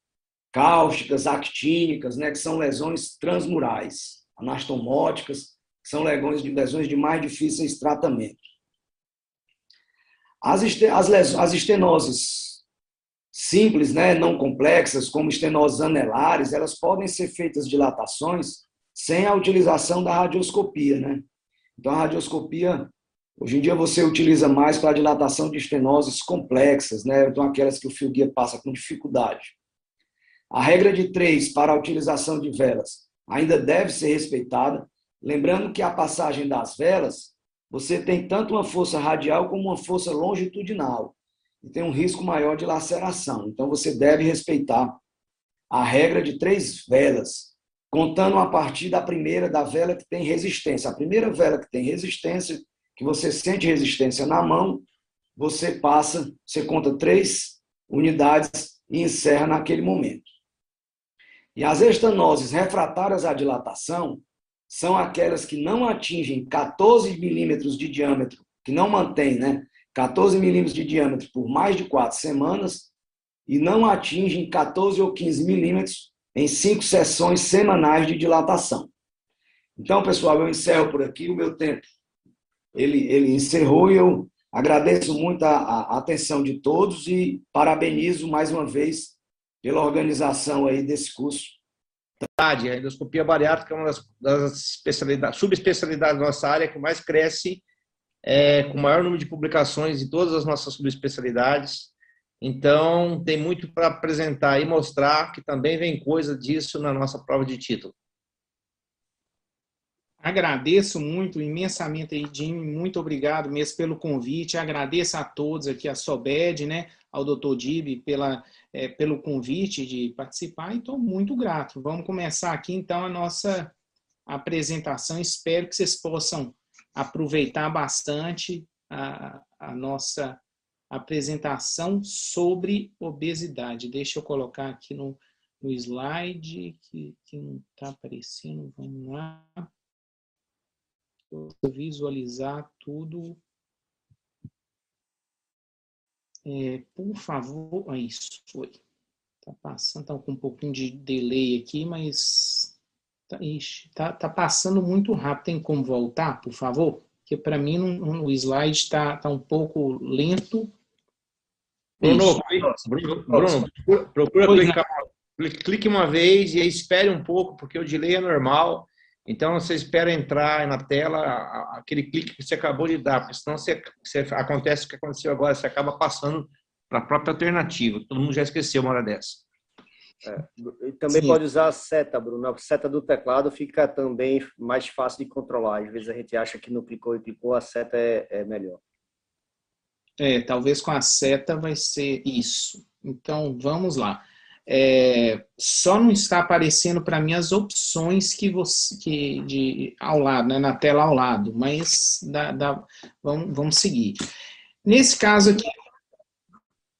cáusticas, actínicas, né? que são lesões transmurais, anastomóticas, que são lesões de, lesões de mais difíceis tratamento. As, as, as estenoses simples, né? não complexas, como estenoses anelares, elas podem ser feitas dilatações sem a utilização da radioscopia. Né? Então, a radioscopia Hoje em dia você utiliza mais para dilatação de estenoses complexas, né? então aquelas que o fio guia passa com dificuldade. A regra de três para a utilização de velas ainda deve ser respeitada, lembrando que a passagem das velas, você tem tanto uma força radial como uma força longitudinal, e tem um risco maior de laceração. Então você deve respeitar a regra de três velas, contando a partir da primeira da vela que tem resistência. A primeira vela que tem resistência que você sente resistência na mão, você passa, você conta três unidades e encerra naquele momento. E as estanoses refratárias à dilatação são aquelas que não atingem 14 milímetros de diâmetro, que não mantém, né? 14 milímetros de diâmetro por mais de quatro semanas e não atingem 14 ou 15 milímetros em cinco sessões semanais de dilatação. Então, pessoal, eu encerro por aqui o meu tempo ele, ele encerrou e eu agradeço muito a, a atenção de todos e parabenizo mais uma vez pela organização aí desse curso. A endoscopia bariátrica é uma das, das especialidades, subespecialidades da nossa área que mais cresce, é, com o maior número de publicações em todas as nossas subespecialidades. Então, tem muito para apresentar e mostrar que também vem coisa disso na nossa prova de título. Agradeço muito, imensamente aí, Jimmy, muito obrigado mesmo pelo convite, agradeço a todos aqui, a Sobed, né, ao Dr. Dib pela, é, pelo convite de participar e estou muito grato. Vamos começar aqui então a nossa apresentação, espero que vocês possam aproveitar bastante a, a nossa apresentação sobre obesidade. Deixa eu colocar aqui no, no slide que, que não está aparecendo, vamos lá visualizar tudo. É, por favor, ah, isso foi. Tá passando, tá com um pouquinho de delay aqui, mas Tá, ixi, tá, tá passando muito rápido. Tem como voltar, por favor? Porque para mim o slide está tá um pouco lento. Bruno, Bruno, Bruno procura clicar, clique uma vez e aí espere um pouco, porque o delay é normal. Então, você espera entrar na tela aquele clique que você acabou de dar, porque senão você, você acontece o que aconteceu agora, você acaba passando para a própria alternativa. Todo mundo já esqueceu uma hora dessa. É, também Sim. pode usar a seta, Bruno. A seta do teclado fica também mais fácil de controlar. Às vezes a gente acha que não clicou e clicou, a seta é, é melhor. É, talvez com a seta vai ser isso. Então, vamos lá. É, só não está aparecendo para mim as opções que você que de ao lado, né, na tela ao lado, mas dá, dá, vamos, vamos seguir. Nesse caso aqui,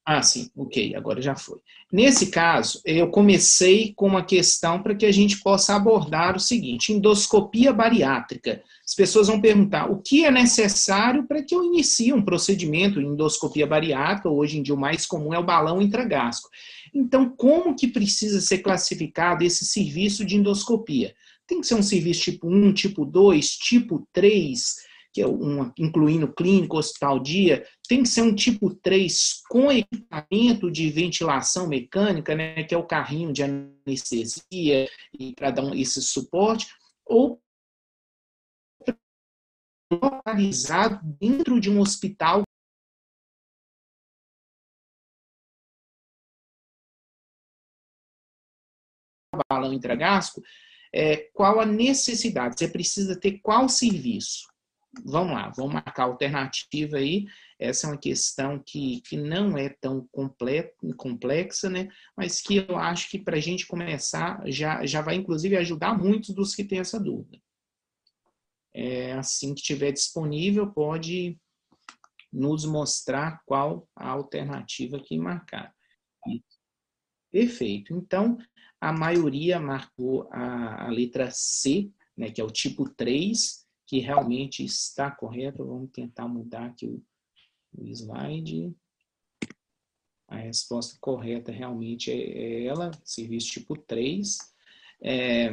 ah, sim, ok, agora já foi. Nesse caso, eu comecei com uma questão para que a gente possa abordar o seguinte: endoscopia bariátrica. As pessoas vão perguntar o que é necessário para que eu inicie um procedimento de endoscopia bariátrica. Hoje em dia, o mais comum é o balão intragástrico. Então, como que precisa ser classificado esse serviço de endoscopia? Tem que ser um serviço tipo 1, tipo 2, tipo 3 que é incluindo clínico, hospital dia, tem que ser um tipo 3 com equipamento de ventilação mecânica, né, que é o carrinho de anestesia e para dar um, esse suporte, ou localizado dentro de um hospital balão intragástrico, é, qual a necessidade? Você precisa ter qual serviço? vamos lá, vamos marcar a alternativa aí. Essa é uma questão que, que não é tão complexa, né? mas que eu acho que para a gente começar já, já vai, inclusive, ajudar muitos dos que têm essa dúvida. É, assim que estiver disponível, pode nos mostrar qual a alternativa que marcar. Perfeito. Então, a maioria marcou a, a letra C, né, que é o tipo 3, que realmente está correto. Vamos tentar mudar aqui o, o slide. A resposta correta realmente é, é ela, serviço tipo 3. É,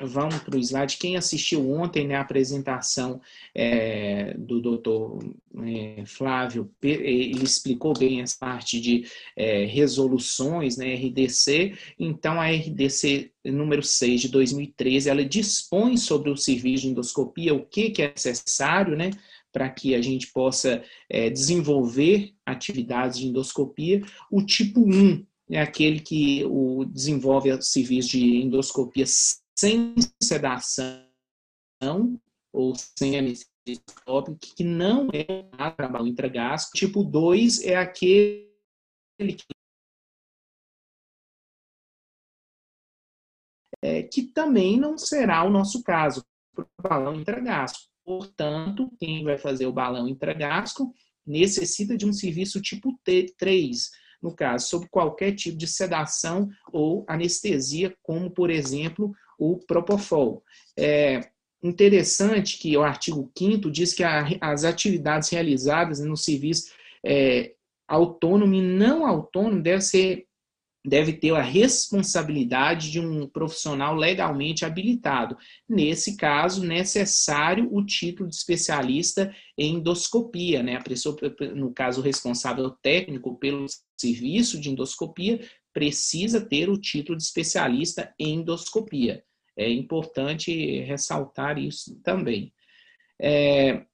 vamos para o slide. Quem assistiu ontem né, a apresentação é, do doutor é, Flávio, ele explicou bem essa parte de é, resoluções, né, RDC. Então, a RDC número 6 de 2013, ela dispõe sobre o serviço de endoscopia, o que, que é necessário, né, para que a gente possa é, desenvolver atividades de endoscopia. O tipo 1 é aquele que o, desenvolve o serviço de endoscopia sem sedação ou sem anestesia que não é trabalho intragástrico. Tipo 2 é aquele que é, que também não será o nosso caso para o balão intragástrico. Portanto, quem vai fazer o balão intragástrico necessita de um serviço tipo T3, no caso, sob qualquer tipo de sedação ou anestesia, como, por exemplo, o Propofol. É interessante que o artigo 5 diz que a, as atividades realizadas no serviço é, autônomo e não autônomo deve ser deve ter a responsabilidade de um profissional legalmente habilitado. Nesse caso, necessário o título de especialista em endoscopia, né? A pessoa, no caso, responsável técnico pelo serviço de endoscopia precisa ter o título de especialista em endoscopia. É importante ressaltar isso também. É,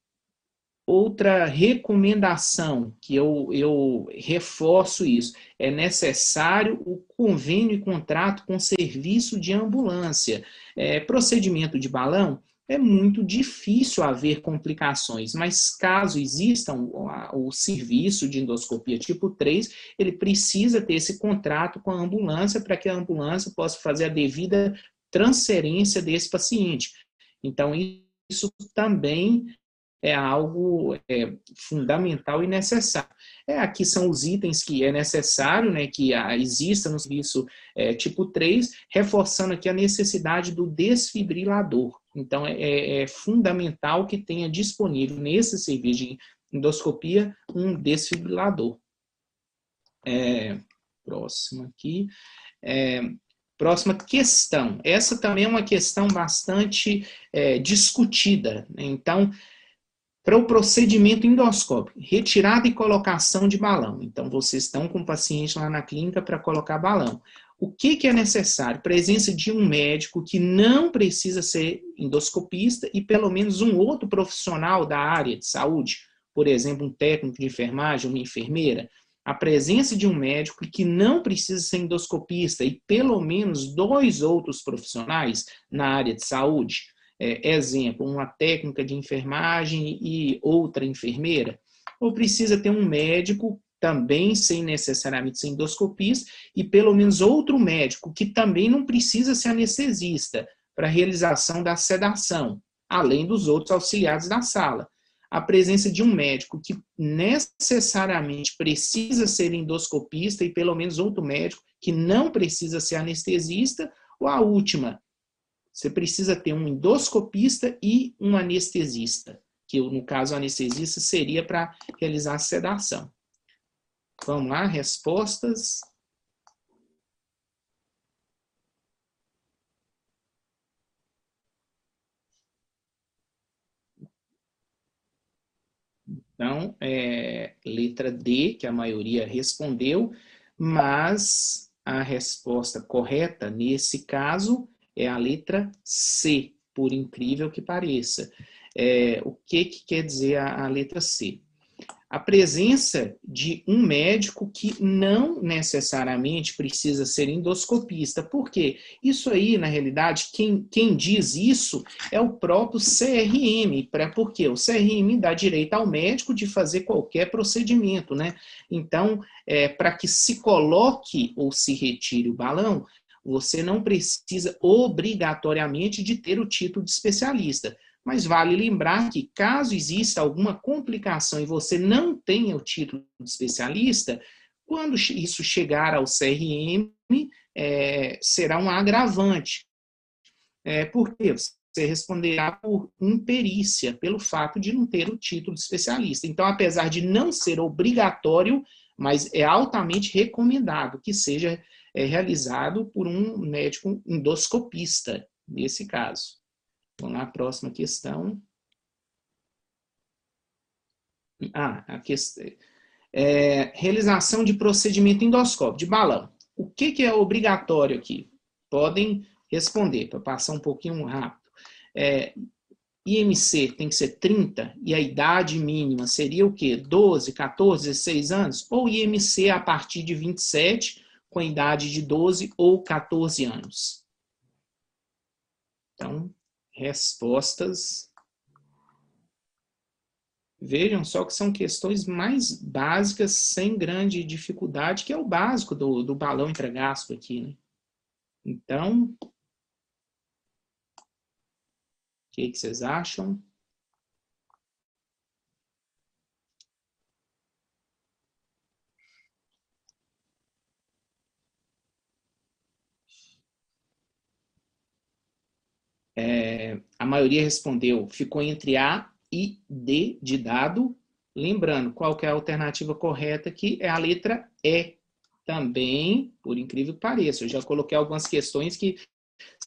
outra recomendação, que eu, eu reforço isso, é necessário o convênio e contrato com serviço de ambulância. É, procedimento de balão, é muito difícil haver complicações, mas caso exista o, o, serviço de endoscopia tipo 3, ele precisa ter esse contrato com a ambulância para que a ambulância possa fazer a devida transferência desse paciente. Então, isso também é algo é, fundamental e necessário. É, aqui são os itens que é necessário né, que exista no serviço é, tipo 3, reforçando aqui a necessidade do desfibrilador. Então, é, é, é fundamental que tenha disponível nesse serviço de endoscopia um desfibrilador. É, próximo aqui. É, Próxima questão. Essa também é uma questão bastante é, discutida. Então, para o procedimento endoscópico, retirada e colocação de balão. Então, vocês estão com o paciente lá na clínica para colocar balão. O que, que é necessário? Presença de um médico que não precisa ser endoscopista e pelo menos um outro profissional da área de saúde, por exemplo, um técnico de enfermagem, uma enfermeira, a presença de um médico que não precisa ser endoscopista e pelo menos dois outros profissionais na área de saúde, é, exemplo, uma técnica de enfermagem e outra enfermeira, ou precisa ter um médico também sem necessariamente ser endoscopista e pelo menos outro médico que também não precisa ser anestesista para realização da sedação, além dos outros auxiliares da sala. A presença de um médico que necessariamente precisa ser endoscopista e pelo menos outro médico que não precisa ser anestesista, ou a última, você precisa ter um endoscopista e um anestesista, que no caso o anestesista seria para realizar a sedação. Vamos lá, respostas. Então, é, letra D, que a maioria respondeu, mas a resposta correta nesse caso é a letra C, por incrível que pareça. É, o que, que quer dizer a, a letra C? a presença de um médico que não necessariamente precisa ser endoscopista. Por quê? Isso aí, na realidade, quem, quem diz isso é o próprio CRM. Pra, porque o CRM dá direito ao médico de fazer qualquer procedimento, né? Então, é, para que se coloque ou se retire o balão, você não precisa obrigatoriamente de ter o título de especialista. Mas vale lembrar que, caso exista alguma complicação e você não tenha o título de especialista, quando isso chegar ao CRM, é, será um agravante. É, por quê? Você responderá por imperícia, pelo fato de não ter o título de especialista. Então, apesar de não ser obrigatório, mas é altamente recomendado que seja é, realizado por um médico endoscopista, nesse caso. Vamos lá, próxima questão. Ah, a questão. É, realização de procedimento endoscópico, de balão. O que, que é obrigatório aqui? Podem responder, para passar um pouquinho rápido. É, IMC tem que ser 30 e a idade mínima seria o quê? 12, 14, 16 anos? Ou IMC a partir de 27, com a idade de 12 ou 14 anos? Então, respostas. Vejam só que são questões mais básicas, sem grande dificuldade, que é o básico do, do balão entregasto aqui. Né? Então, o que, que vocês acham? A maioria respondeu, ficou entre A e D de dado. Lembrando, qual é a alternativa correta aqui? É a letra E. Também, por incrível que pareça, eu já coloquei algumas questões que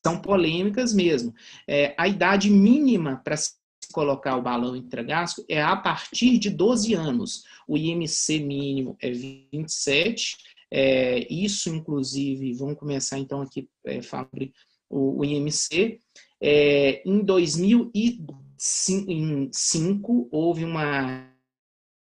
são polêmicas mesmo. É, a idade mínima para se colocar o balão intragástrico é a partir de 12 anos. O IMC mínimo é 27. É, isso, inclusive, vamos começar então aqui é, sobre o, o IMC. É, em 2005, houve uma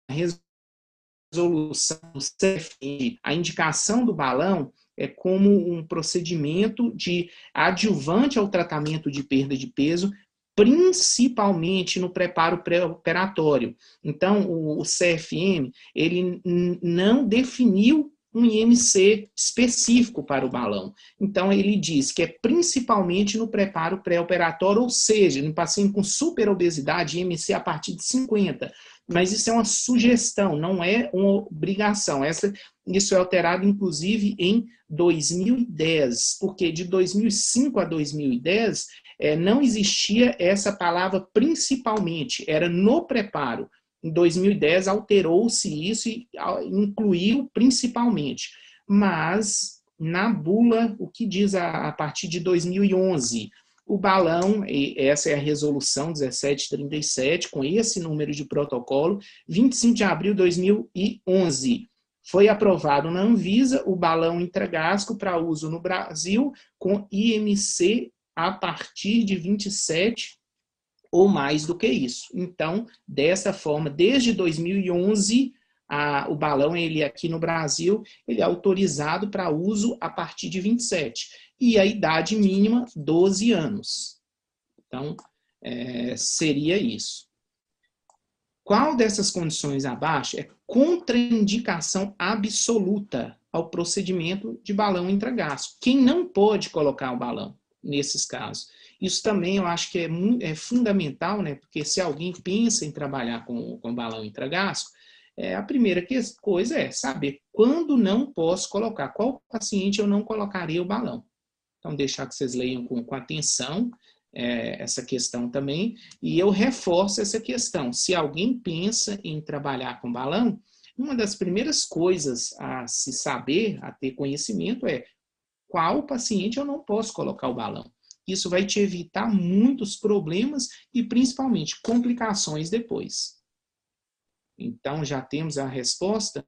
resolução do CFM, a indicação do balão é como um procedimento de adjuvante ao tratamento de perda de peso, principalmente no preparo pré-operatório. Então, o CFM, ele não definiu um IMC específico para o balão. Então, ele diz que é principalmente no preparo pré-operatório, ou seja, no paciente com superobesidade, IMC a partir de 50. Mas isso é uma sugestão, não é uma obrigação. Essa, isso é alterado, inclusive, em 2010, porque de 2005 a 2010 é, não existia essa palavra principalmente, era no preparo. Em 2010 alterou-se isso e incluiu principalmente. Mas na bula, o que diz a, a partir de 2011? O balão, essa é a resolução 1737, com esse número de protocolo, 25 de abril de 2011. Foi aprovado na Anvisa o balão intragástrico para uso no Brasil com IMC a partir de 27 ou mais do que isso. Então, dessa forma, desde 2011, a, o balão, ele aqui no Brasil, ele é autorizado para uso a partir de 27. E a idade mínima, 12 anos. Então, é, seria isso. Qual dessas condições abaixo é contraindicação absoluta ao procedimento de balão intragástrico? Quem não pode colocar o balão nesses casos? Isso também eu acho que é, é fundamental, né? Porque se alguém pensa em trabalhar com, com balão intragástrico, é, a primeira coisa é saber quando não posso colocar, qual paciente eu não colocaria o balão. Então, deixar que vocês leiam com, com atenção é, essa questão também, e eu reforço essa questão. Se alguém pensa em trabalhar com balão, uma das primeiras coisas a se saber, a ter conhecimento, é qual paciente eu não posso colocar o balão. Isso vai te evitar muitos problemas e principalmente complicações depois. Então, já temos a resposta?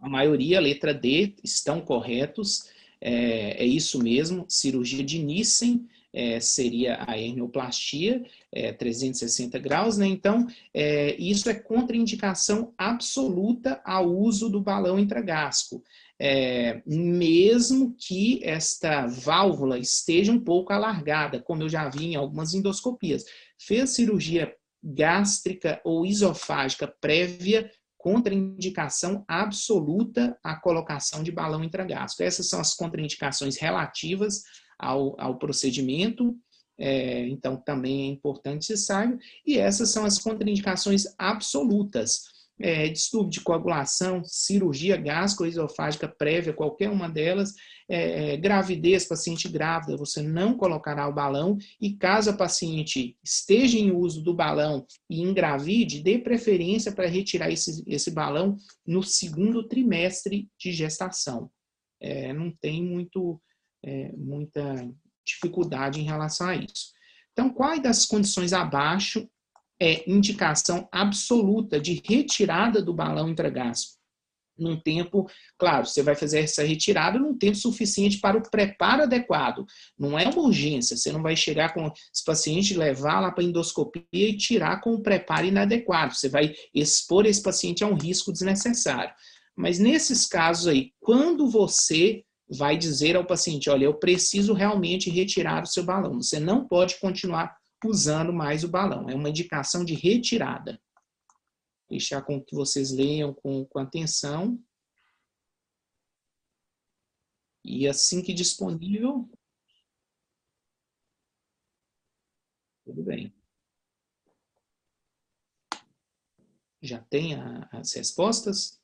A maioria, letra D, estão corretos. É, é isso mesmo. Cirurgia de Nissen é, seria a hernioplastia, é, 360 graus, né? Então, é, isso é contraindicação absoluta ao uso do balão intragástrico é, mesmo que esta válvula esteja um pouco alargada, como eu já vi em algumas endoscopias. Fez cirurgia gástrica ou isofágica prévia, contraindicação absoluta à colocação de balão intragástrico. Essas são as contraindicações relativas ao, ao procedimento, é, então também é importante se saiba, e essas são as contraindicações absolutas é, distúrbio de coagulação, cirurgia gástrico-esofágica prévia, qualquer uma delas, é, é, gravidez, paciente grávida, você não colocará o balão. E caso a paciente esteja em uso do balão e engravide, dê preferência para retirar esse, esse balão no segundo trimestre de gestação. É, não tem muito, é, muita dificuldade em relação a isso. Então, quais das condições abaixo é, indicação absoluta de retirada do balão intragástrico. Num tempo, claro, você vai fazer essa retirada num tempo suficiente para o preparo adequado. Não é uma urgência, você não vai chegar com esse paciente, levar lá para endoscopia e tirar com o preparo inadequado. Você vai expor esse paciente a um risco desnecessário. Mas nesses casos aí, quando você vai dizer ao paciente, olha, eu preciso realmente retirar o seu balão, você não pode continuar usando mais o balão. É uma indicação de retirada. Deixar com que vocês leiam com, com atenção. E assim que disponível. Tudo bem. Já tem a, as respostas?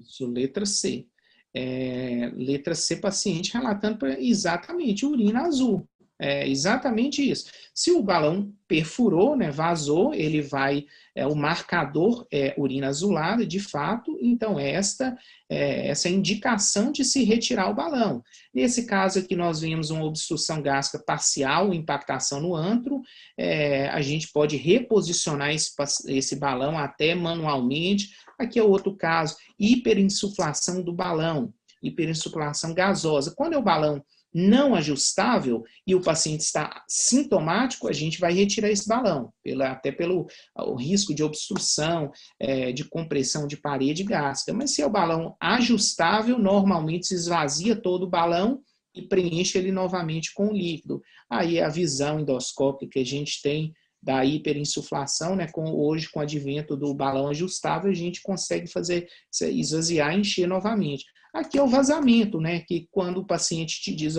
Isso, letra C é, letra C, paciente relatando exatamente urina azul. É exatamente isso. Se o balão perfurou, né, vazou, ele vai, é, o marcador é urina azulada, de fato, então esta é essa indicação de se retirar o balão. Nesse caso aqui nós vemos uma obstrução gástrica parcial, impactação no antro, é, a gente pode reposicionar esse, esse balão até manualmente. Aqui é outro caso, hiperinsuflação do balão, hiperinsuflação gasosa. Quando é o balão não ajustável e o paciente está sintomático, a gente vai retirar esse balão, pela, até pelo o risco de obstrução, é, de compressão de parede gástrica. Mas se é o balão ajustável, normalmente se esvazia todo o balão e preenche ele novamente com líquido. Aí a visão endoscópica que a gente tem da hiperinsuflação, né, com, hoje com o advento do balão ajustável, a gente consegue fazer esvaziar e encher novamente. Aqui é o vazamento, né? Que quando o paciente te diz,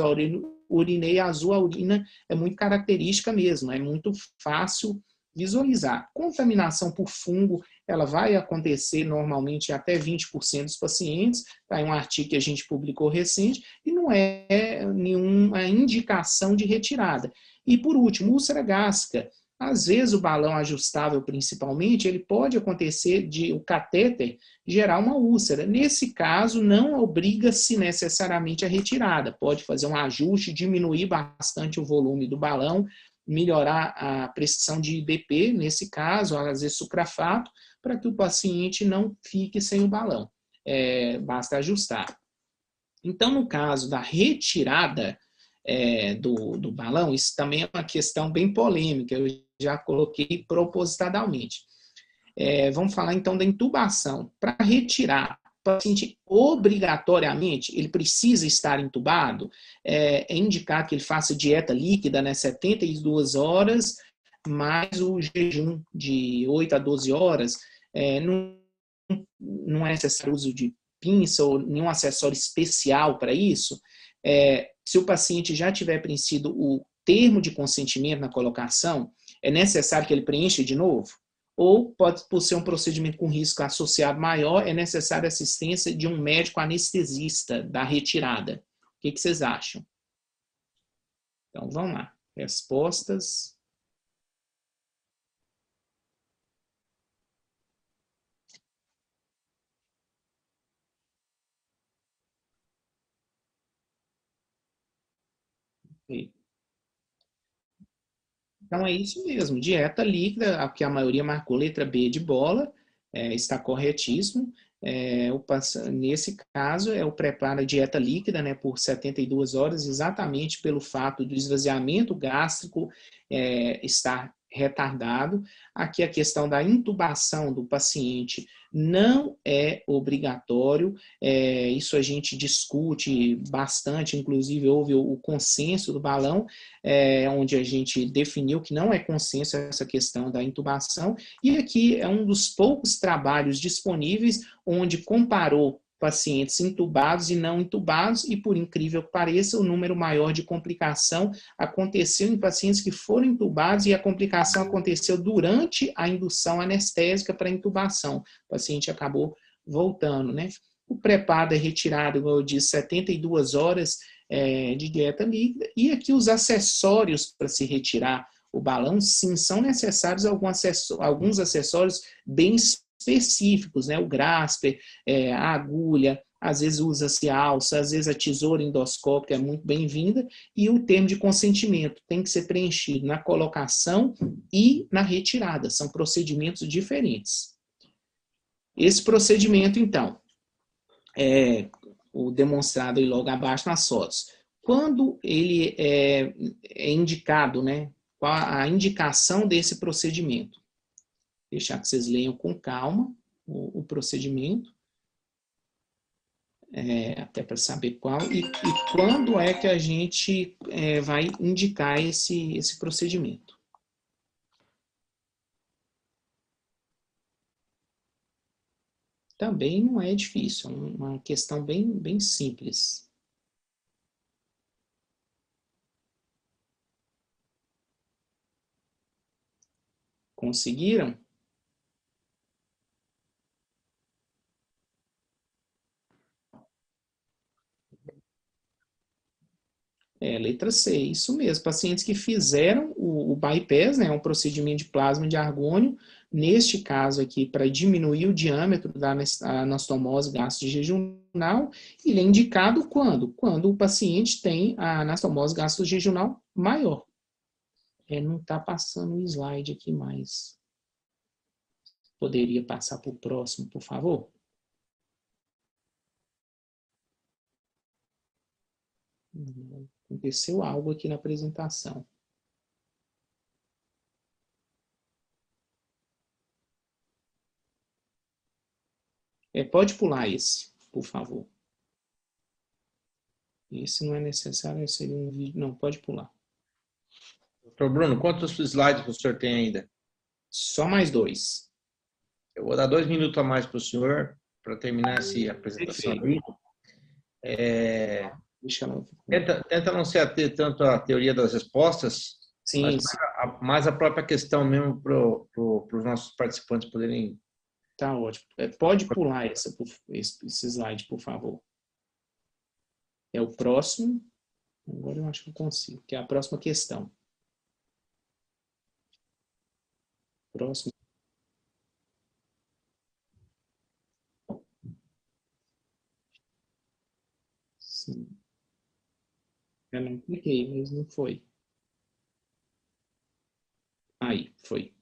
urinei azul, a urina é muito característica mesmo, é muito fácil visualizar. Contaminação por fungo, ela vai acontecer normalmente até 20% dos pacientes, tá? É um artigo que a gente publicou recente, e não é nenhuma indicação de retirada. E por último, úlcera gástrica. Às vezes o balão ajustável, principalmente, ele pode acontecer de o catéter gerar uma úlcera. Nesse caso, não obriga-se necessariamente a retirada. Pode fazer um ajuste, diminuir bastante o volume do balão, melhorar a prescrição de IBP, nesse caso, às vezes sucrafato, para que o paciente não fique sem o balão. É, basta ajustar. Então, no caso da retirada é, do, do balão, isso também é uma questão bem polêmica. Eu já coloquei propositadamente. É, vamos falar então da intubação. Para retirar o paciente obrigatoriamente, ele precisa estar intubado, é, é indicado que ele faça dieta líquida, né, 72 horas, mais o jejum de 8 a 12 horas. É, não, não é necessário uso de pinça ou nenhum acessório especial para isso. É, se o paciente já tiver preenchido o termo de consentimento na colocação, é necessário que ele preencha de novo? Ou pode, por ser um procedimento com risco associado maior, é necessária assistência de um médico anestesista da retirada. O que, que vocês acham? Então, vamos lá. Respostas. Então é isso mesmo, dieta líquida, a que a maioria marcou letra B de bola, é, está corretíssimo. É, o, nesse caso, é o preparo dieta líquida né, por 72 horas, exatamente pelo fato do esvaziamento gástrico é, estar retardado. Aqui a questão da intubação do paciente não é obrigatório, é, isso a gente discute bastante, inclusive houve o, consenso do balão, é, onde a gente definiu que não é consenso essa questão da intubação, e aqui é um dos poucos trabalhos disponíveis onde comparou pacientes intubados e não intubados, e por incrível que pareça, o número maior de complicação aconteceu em pacientes que foram intubados e a complicação aconteceu durante a indução anestésica para intubação. O paciente acabou voltando, né? O preparo é retirado, como eu disse, 72 horas é, de dieta líquida, e aqui os acessórios para se retirar o balão, sim, são necessários alguns acessórios bem específicos, né? O grasper, é, a agulha, às vezes usa-se alça, às vezes a tesoura endoscópica é muito bem-vinda, e o termo de consentimento tem que ser preenchido na colocação e na retirada, são procedimentos diferentes. Esse procedimento, então, é o demonstrado aí logo abaixo nas fotos. Quando ele é, é indicado, né, qual a indicação desse procedimento? Deixar que vocês leiam com calma o, o procedimento, é, até para saber qual, e, e, quando é que a gente é, vai indicar esse, esse procedimento. Também não é difícil, é uma questão bem, bem simples. Conseguiram? É, letra C, isso mesmo. Pacientes que fizeram o, o bypass, né, um procedimento de plasma de argônio, neste caso aqui, para diminuir o diâmetro da anastomose gastrojejunal, ele é indicado quando? Quando o paciente tem a anastomose gastrojejunal maior. É, não está passando o slide aqui mais. Poderia passar para o próximo, por favor? Aconteceu algo aqui na apresentação. É, pode pular esse, por favor. Esse não é necessário, seria um vídeo. Não, pode pular. Doutor Bruno, quantos slides o senhor tem ainda? Só mais dois. Eu vou dar dois minutos a mais para o senhor, para terminar essa apresentação. É, Tenta, tenta não se ater tanto à teoria das respostas, sim, mas sim. A, mais a própria questão mesmo para pro, os nossos participantes poderem. Tá ótimo. É, pode pular essa, esse, esse slide, por favor. É o próximo. Agora eu acho que eu consigo, que é a próxima questão. Próximo. Sim. Eu não cliquei, mas não foi. Aí, foi.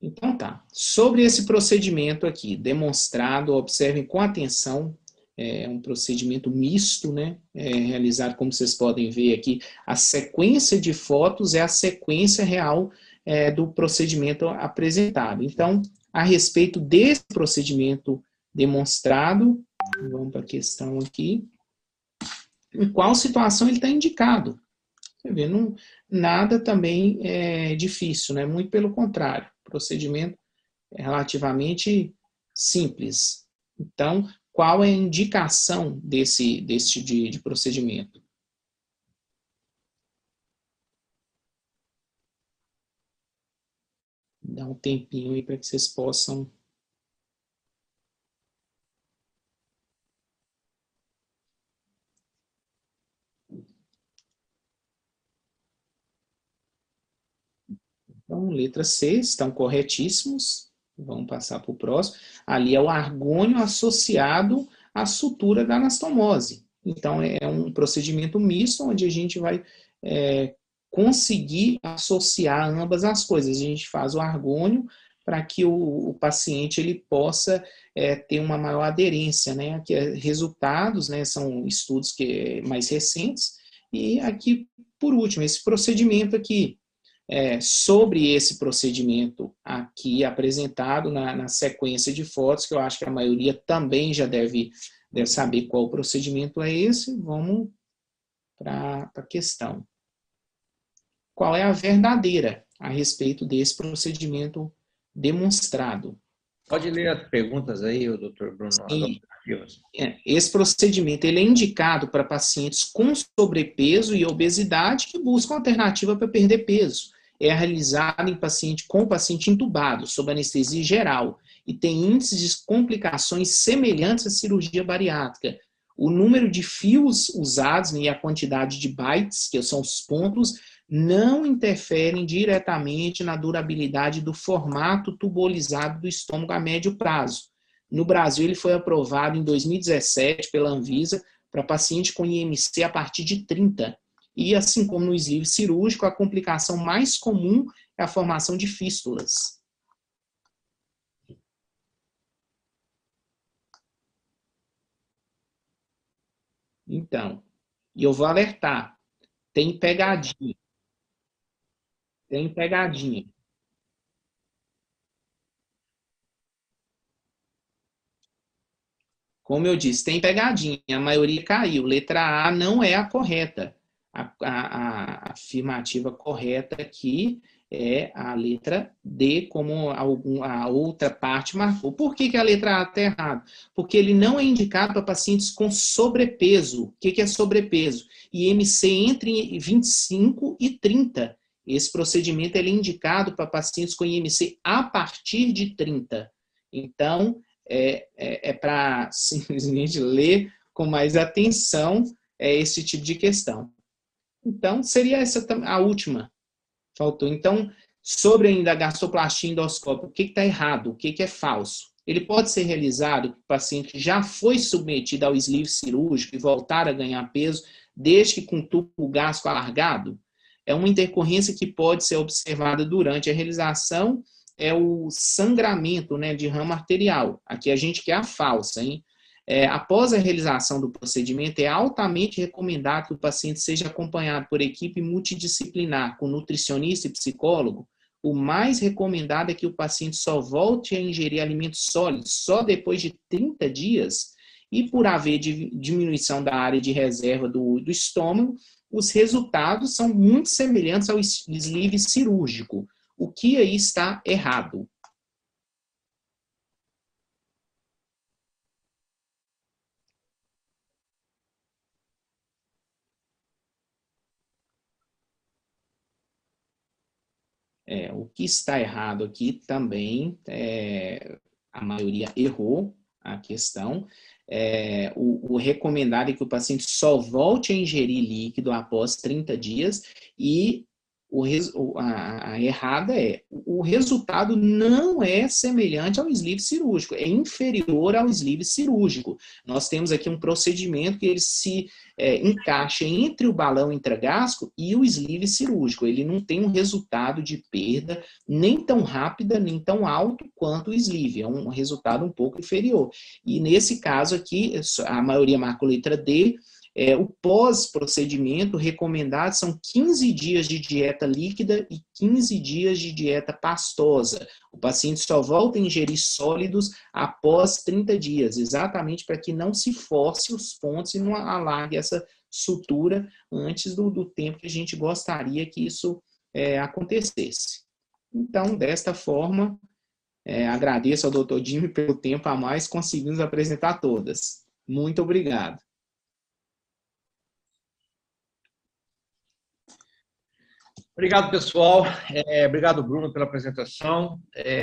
Então tá. Sobre esse procedimento aqui, demonstrado, observem com atenção, é um procedimento misto, né? É realizado, como vocês podem ver aqui, a sequência de fotos é a sequência real é, do procedimento apresentado. Então, a respeito desse procedimento demonstrado, vamos para a questão aqui, em qual situação ele está indicado. Você vê, não, nada também é difícil, né? muito pelo contrário, procedimento é relativamente simples. Então, qual é a indicação desse, desse de, de procedimento? Dá um tempinho aí para que vocês possam Então, letra C, estão corretíssimos. Vamos passar para o próximo. Ali é o argônio associado à sutura da anastomose. Então, é um procedimento misto, onde a gente vai é, conseguir associar ambas as coisas. A gente faz o argônio para que o, o, paciente ele possa é, ter uma maior aderência. Né? Aqui, é, resultados né, são estudos que, mais recentes. E aqui, por último, esse procedimento aqui, é, sobre esse procedimento aqui apresentado na, na, sequência de fotos, que eu acho que a maioria também já deve, deve saber qual procedimento é esse. Vamos para a questão. Qual é a verdadeira a respeito desse procedimento demonstrado? Pode ler as perguntas aí, o doutor Bruno. Sim. É, esse procedimento ele é indicado para pacientes com sobrepeso e obesidade que buscam alternativa para perder peso é realizada em paciente com paciente entubado, sob anestesia geral, e tem índices de complicações semelhantes à cirurgia bariátrica. O número de fios usados e a quantidade de bytes, que são os pontos, não interferem diretamente na durabilidade do formato tubolizado do estômago a médio prazo. No Brasil, ele foi aprovado em 2017 pela Anvisa para paciente com IMC a partir de 30 e assim como no sleeve cirúrgico, a complicação mais comum é a formação de fístulas. Então, e eu vou alertar, tem pegadinha. Tem pegadinha. Como eu disse, tem pegadinha. A maioria caiu. Letra A não é a correta a, a, a afirmativa correta aqui é a letra D, como a, outra parte marcou. Por que, que a letra A está errada? Porque ele não é indicado para pacientes com sobrepeso. O que, que é sobrepeso? IMC entre 25 e 30. Esse procedimento é indicado para pacientes com IMC a partir de 30. Então, é, é, é para simplesmente ler com mais atenção é, esse tipo de questão. Então, seria essa a última. Faltou. Então, sobre ainda a gastroplastia endoscópica, o que está errado, o que, que é falso? Ele pode ser realizado o paciente já foi submetido ao sleeve cirúrgico e voltar a ganhar peso, desde que com tubo gástrico alargado? É uma intercorrência que pode ser observada durante a realização, é o sangramento né, de rama arterial. Aqui a gente quer a falsa, hein? É, após a realização do procedimento, é altamente recomendado que o paciente seja acompanhado por equipe multidisciplinar, com nutricionista e psicólogo. O mais recomendado é que o paciente só volte a ingerir alimentos sólidos só depois de 30 dias. E por haver diminuição da área de reserva do, do estômago, os resultados são muito semelhantes ao sleeve cirúrgico. O que aí está errado? É, o que está errado aqui também, é, a maioria errou a questão. É, o, o, recomendado é que o paciente só volte a ingerir líquido após 30 dias e o, a, a, errada é o resultado não é semelhante ao sleeve cirúrgico, é inferior ao sleeve cirúrgico. Nós temos aqui um procedimento que ele se é, encaixa entre o balão intragástrico e o sleeve cirúrgico. Ele não tem um resultado de perda nem tão rápida, nem tão alto quanto o sleeve. É um resultado um pouco inferior. E nesse caso aqui, a maioria marca letra D, é, o pós-procedimento recomendado são 15 dias de dieta líquida e 15 dias de dieta pastosa. O paciente só volta a ingerir sólidos após 30 dias, exatamente para que não se force os pontos e não alargue essa sutura antes do, do tempo que a gente gostaria que isso é, acontecesse. Então, desta forma, é, agradeço ao Dr. Jimmy pelo tempo a mais, conseguimos apresentar todas. Muito obrigado. Obrigado, pessoal. É, obrigado, Bruno, pela apresentação. É,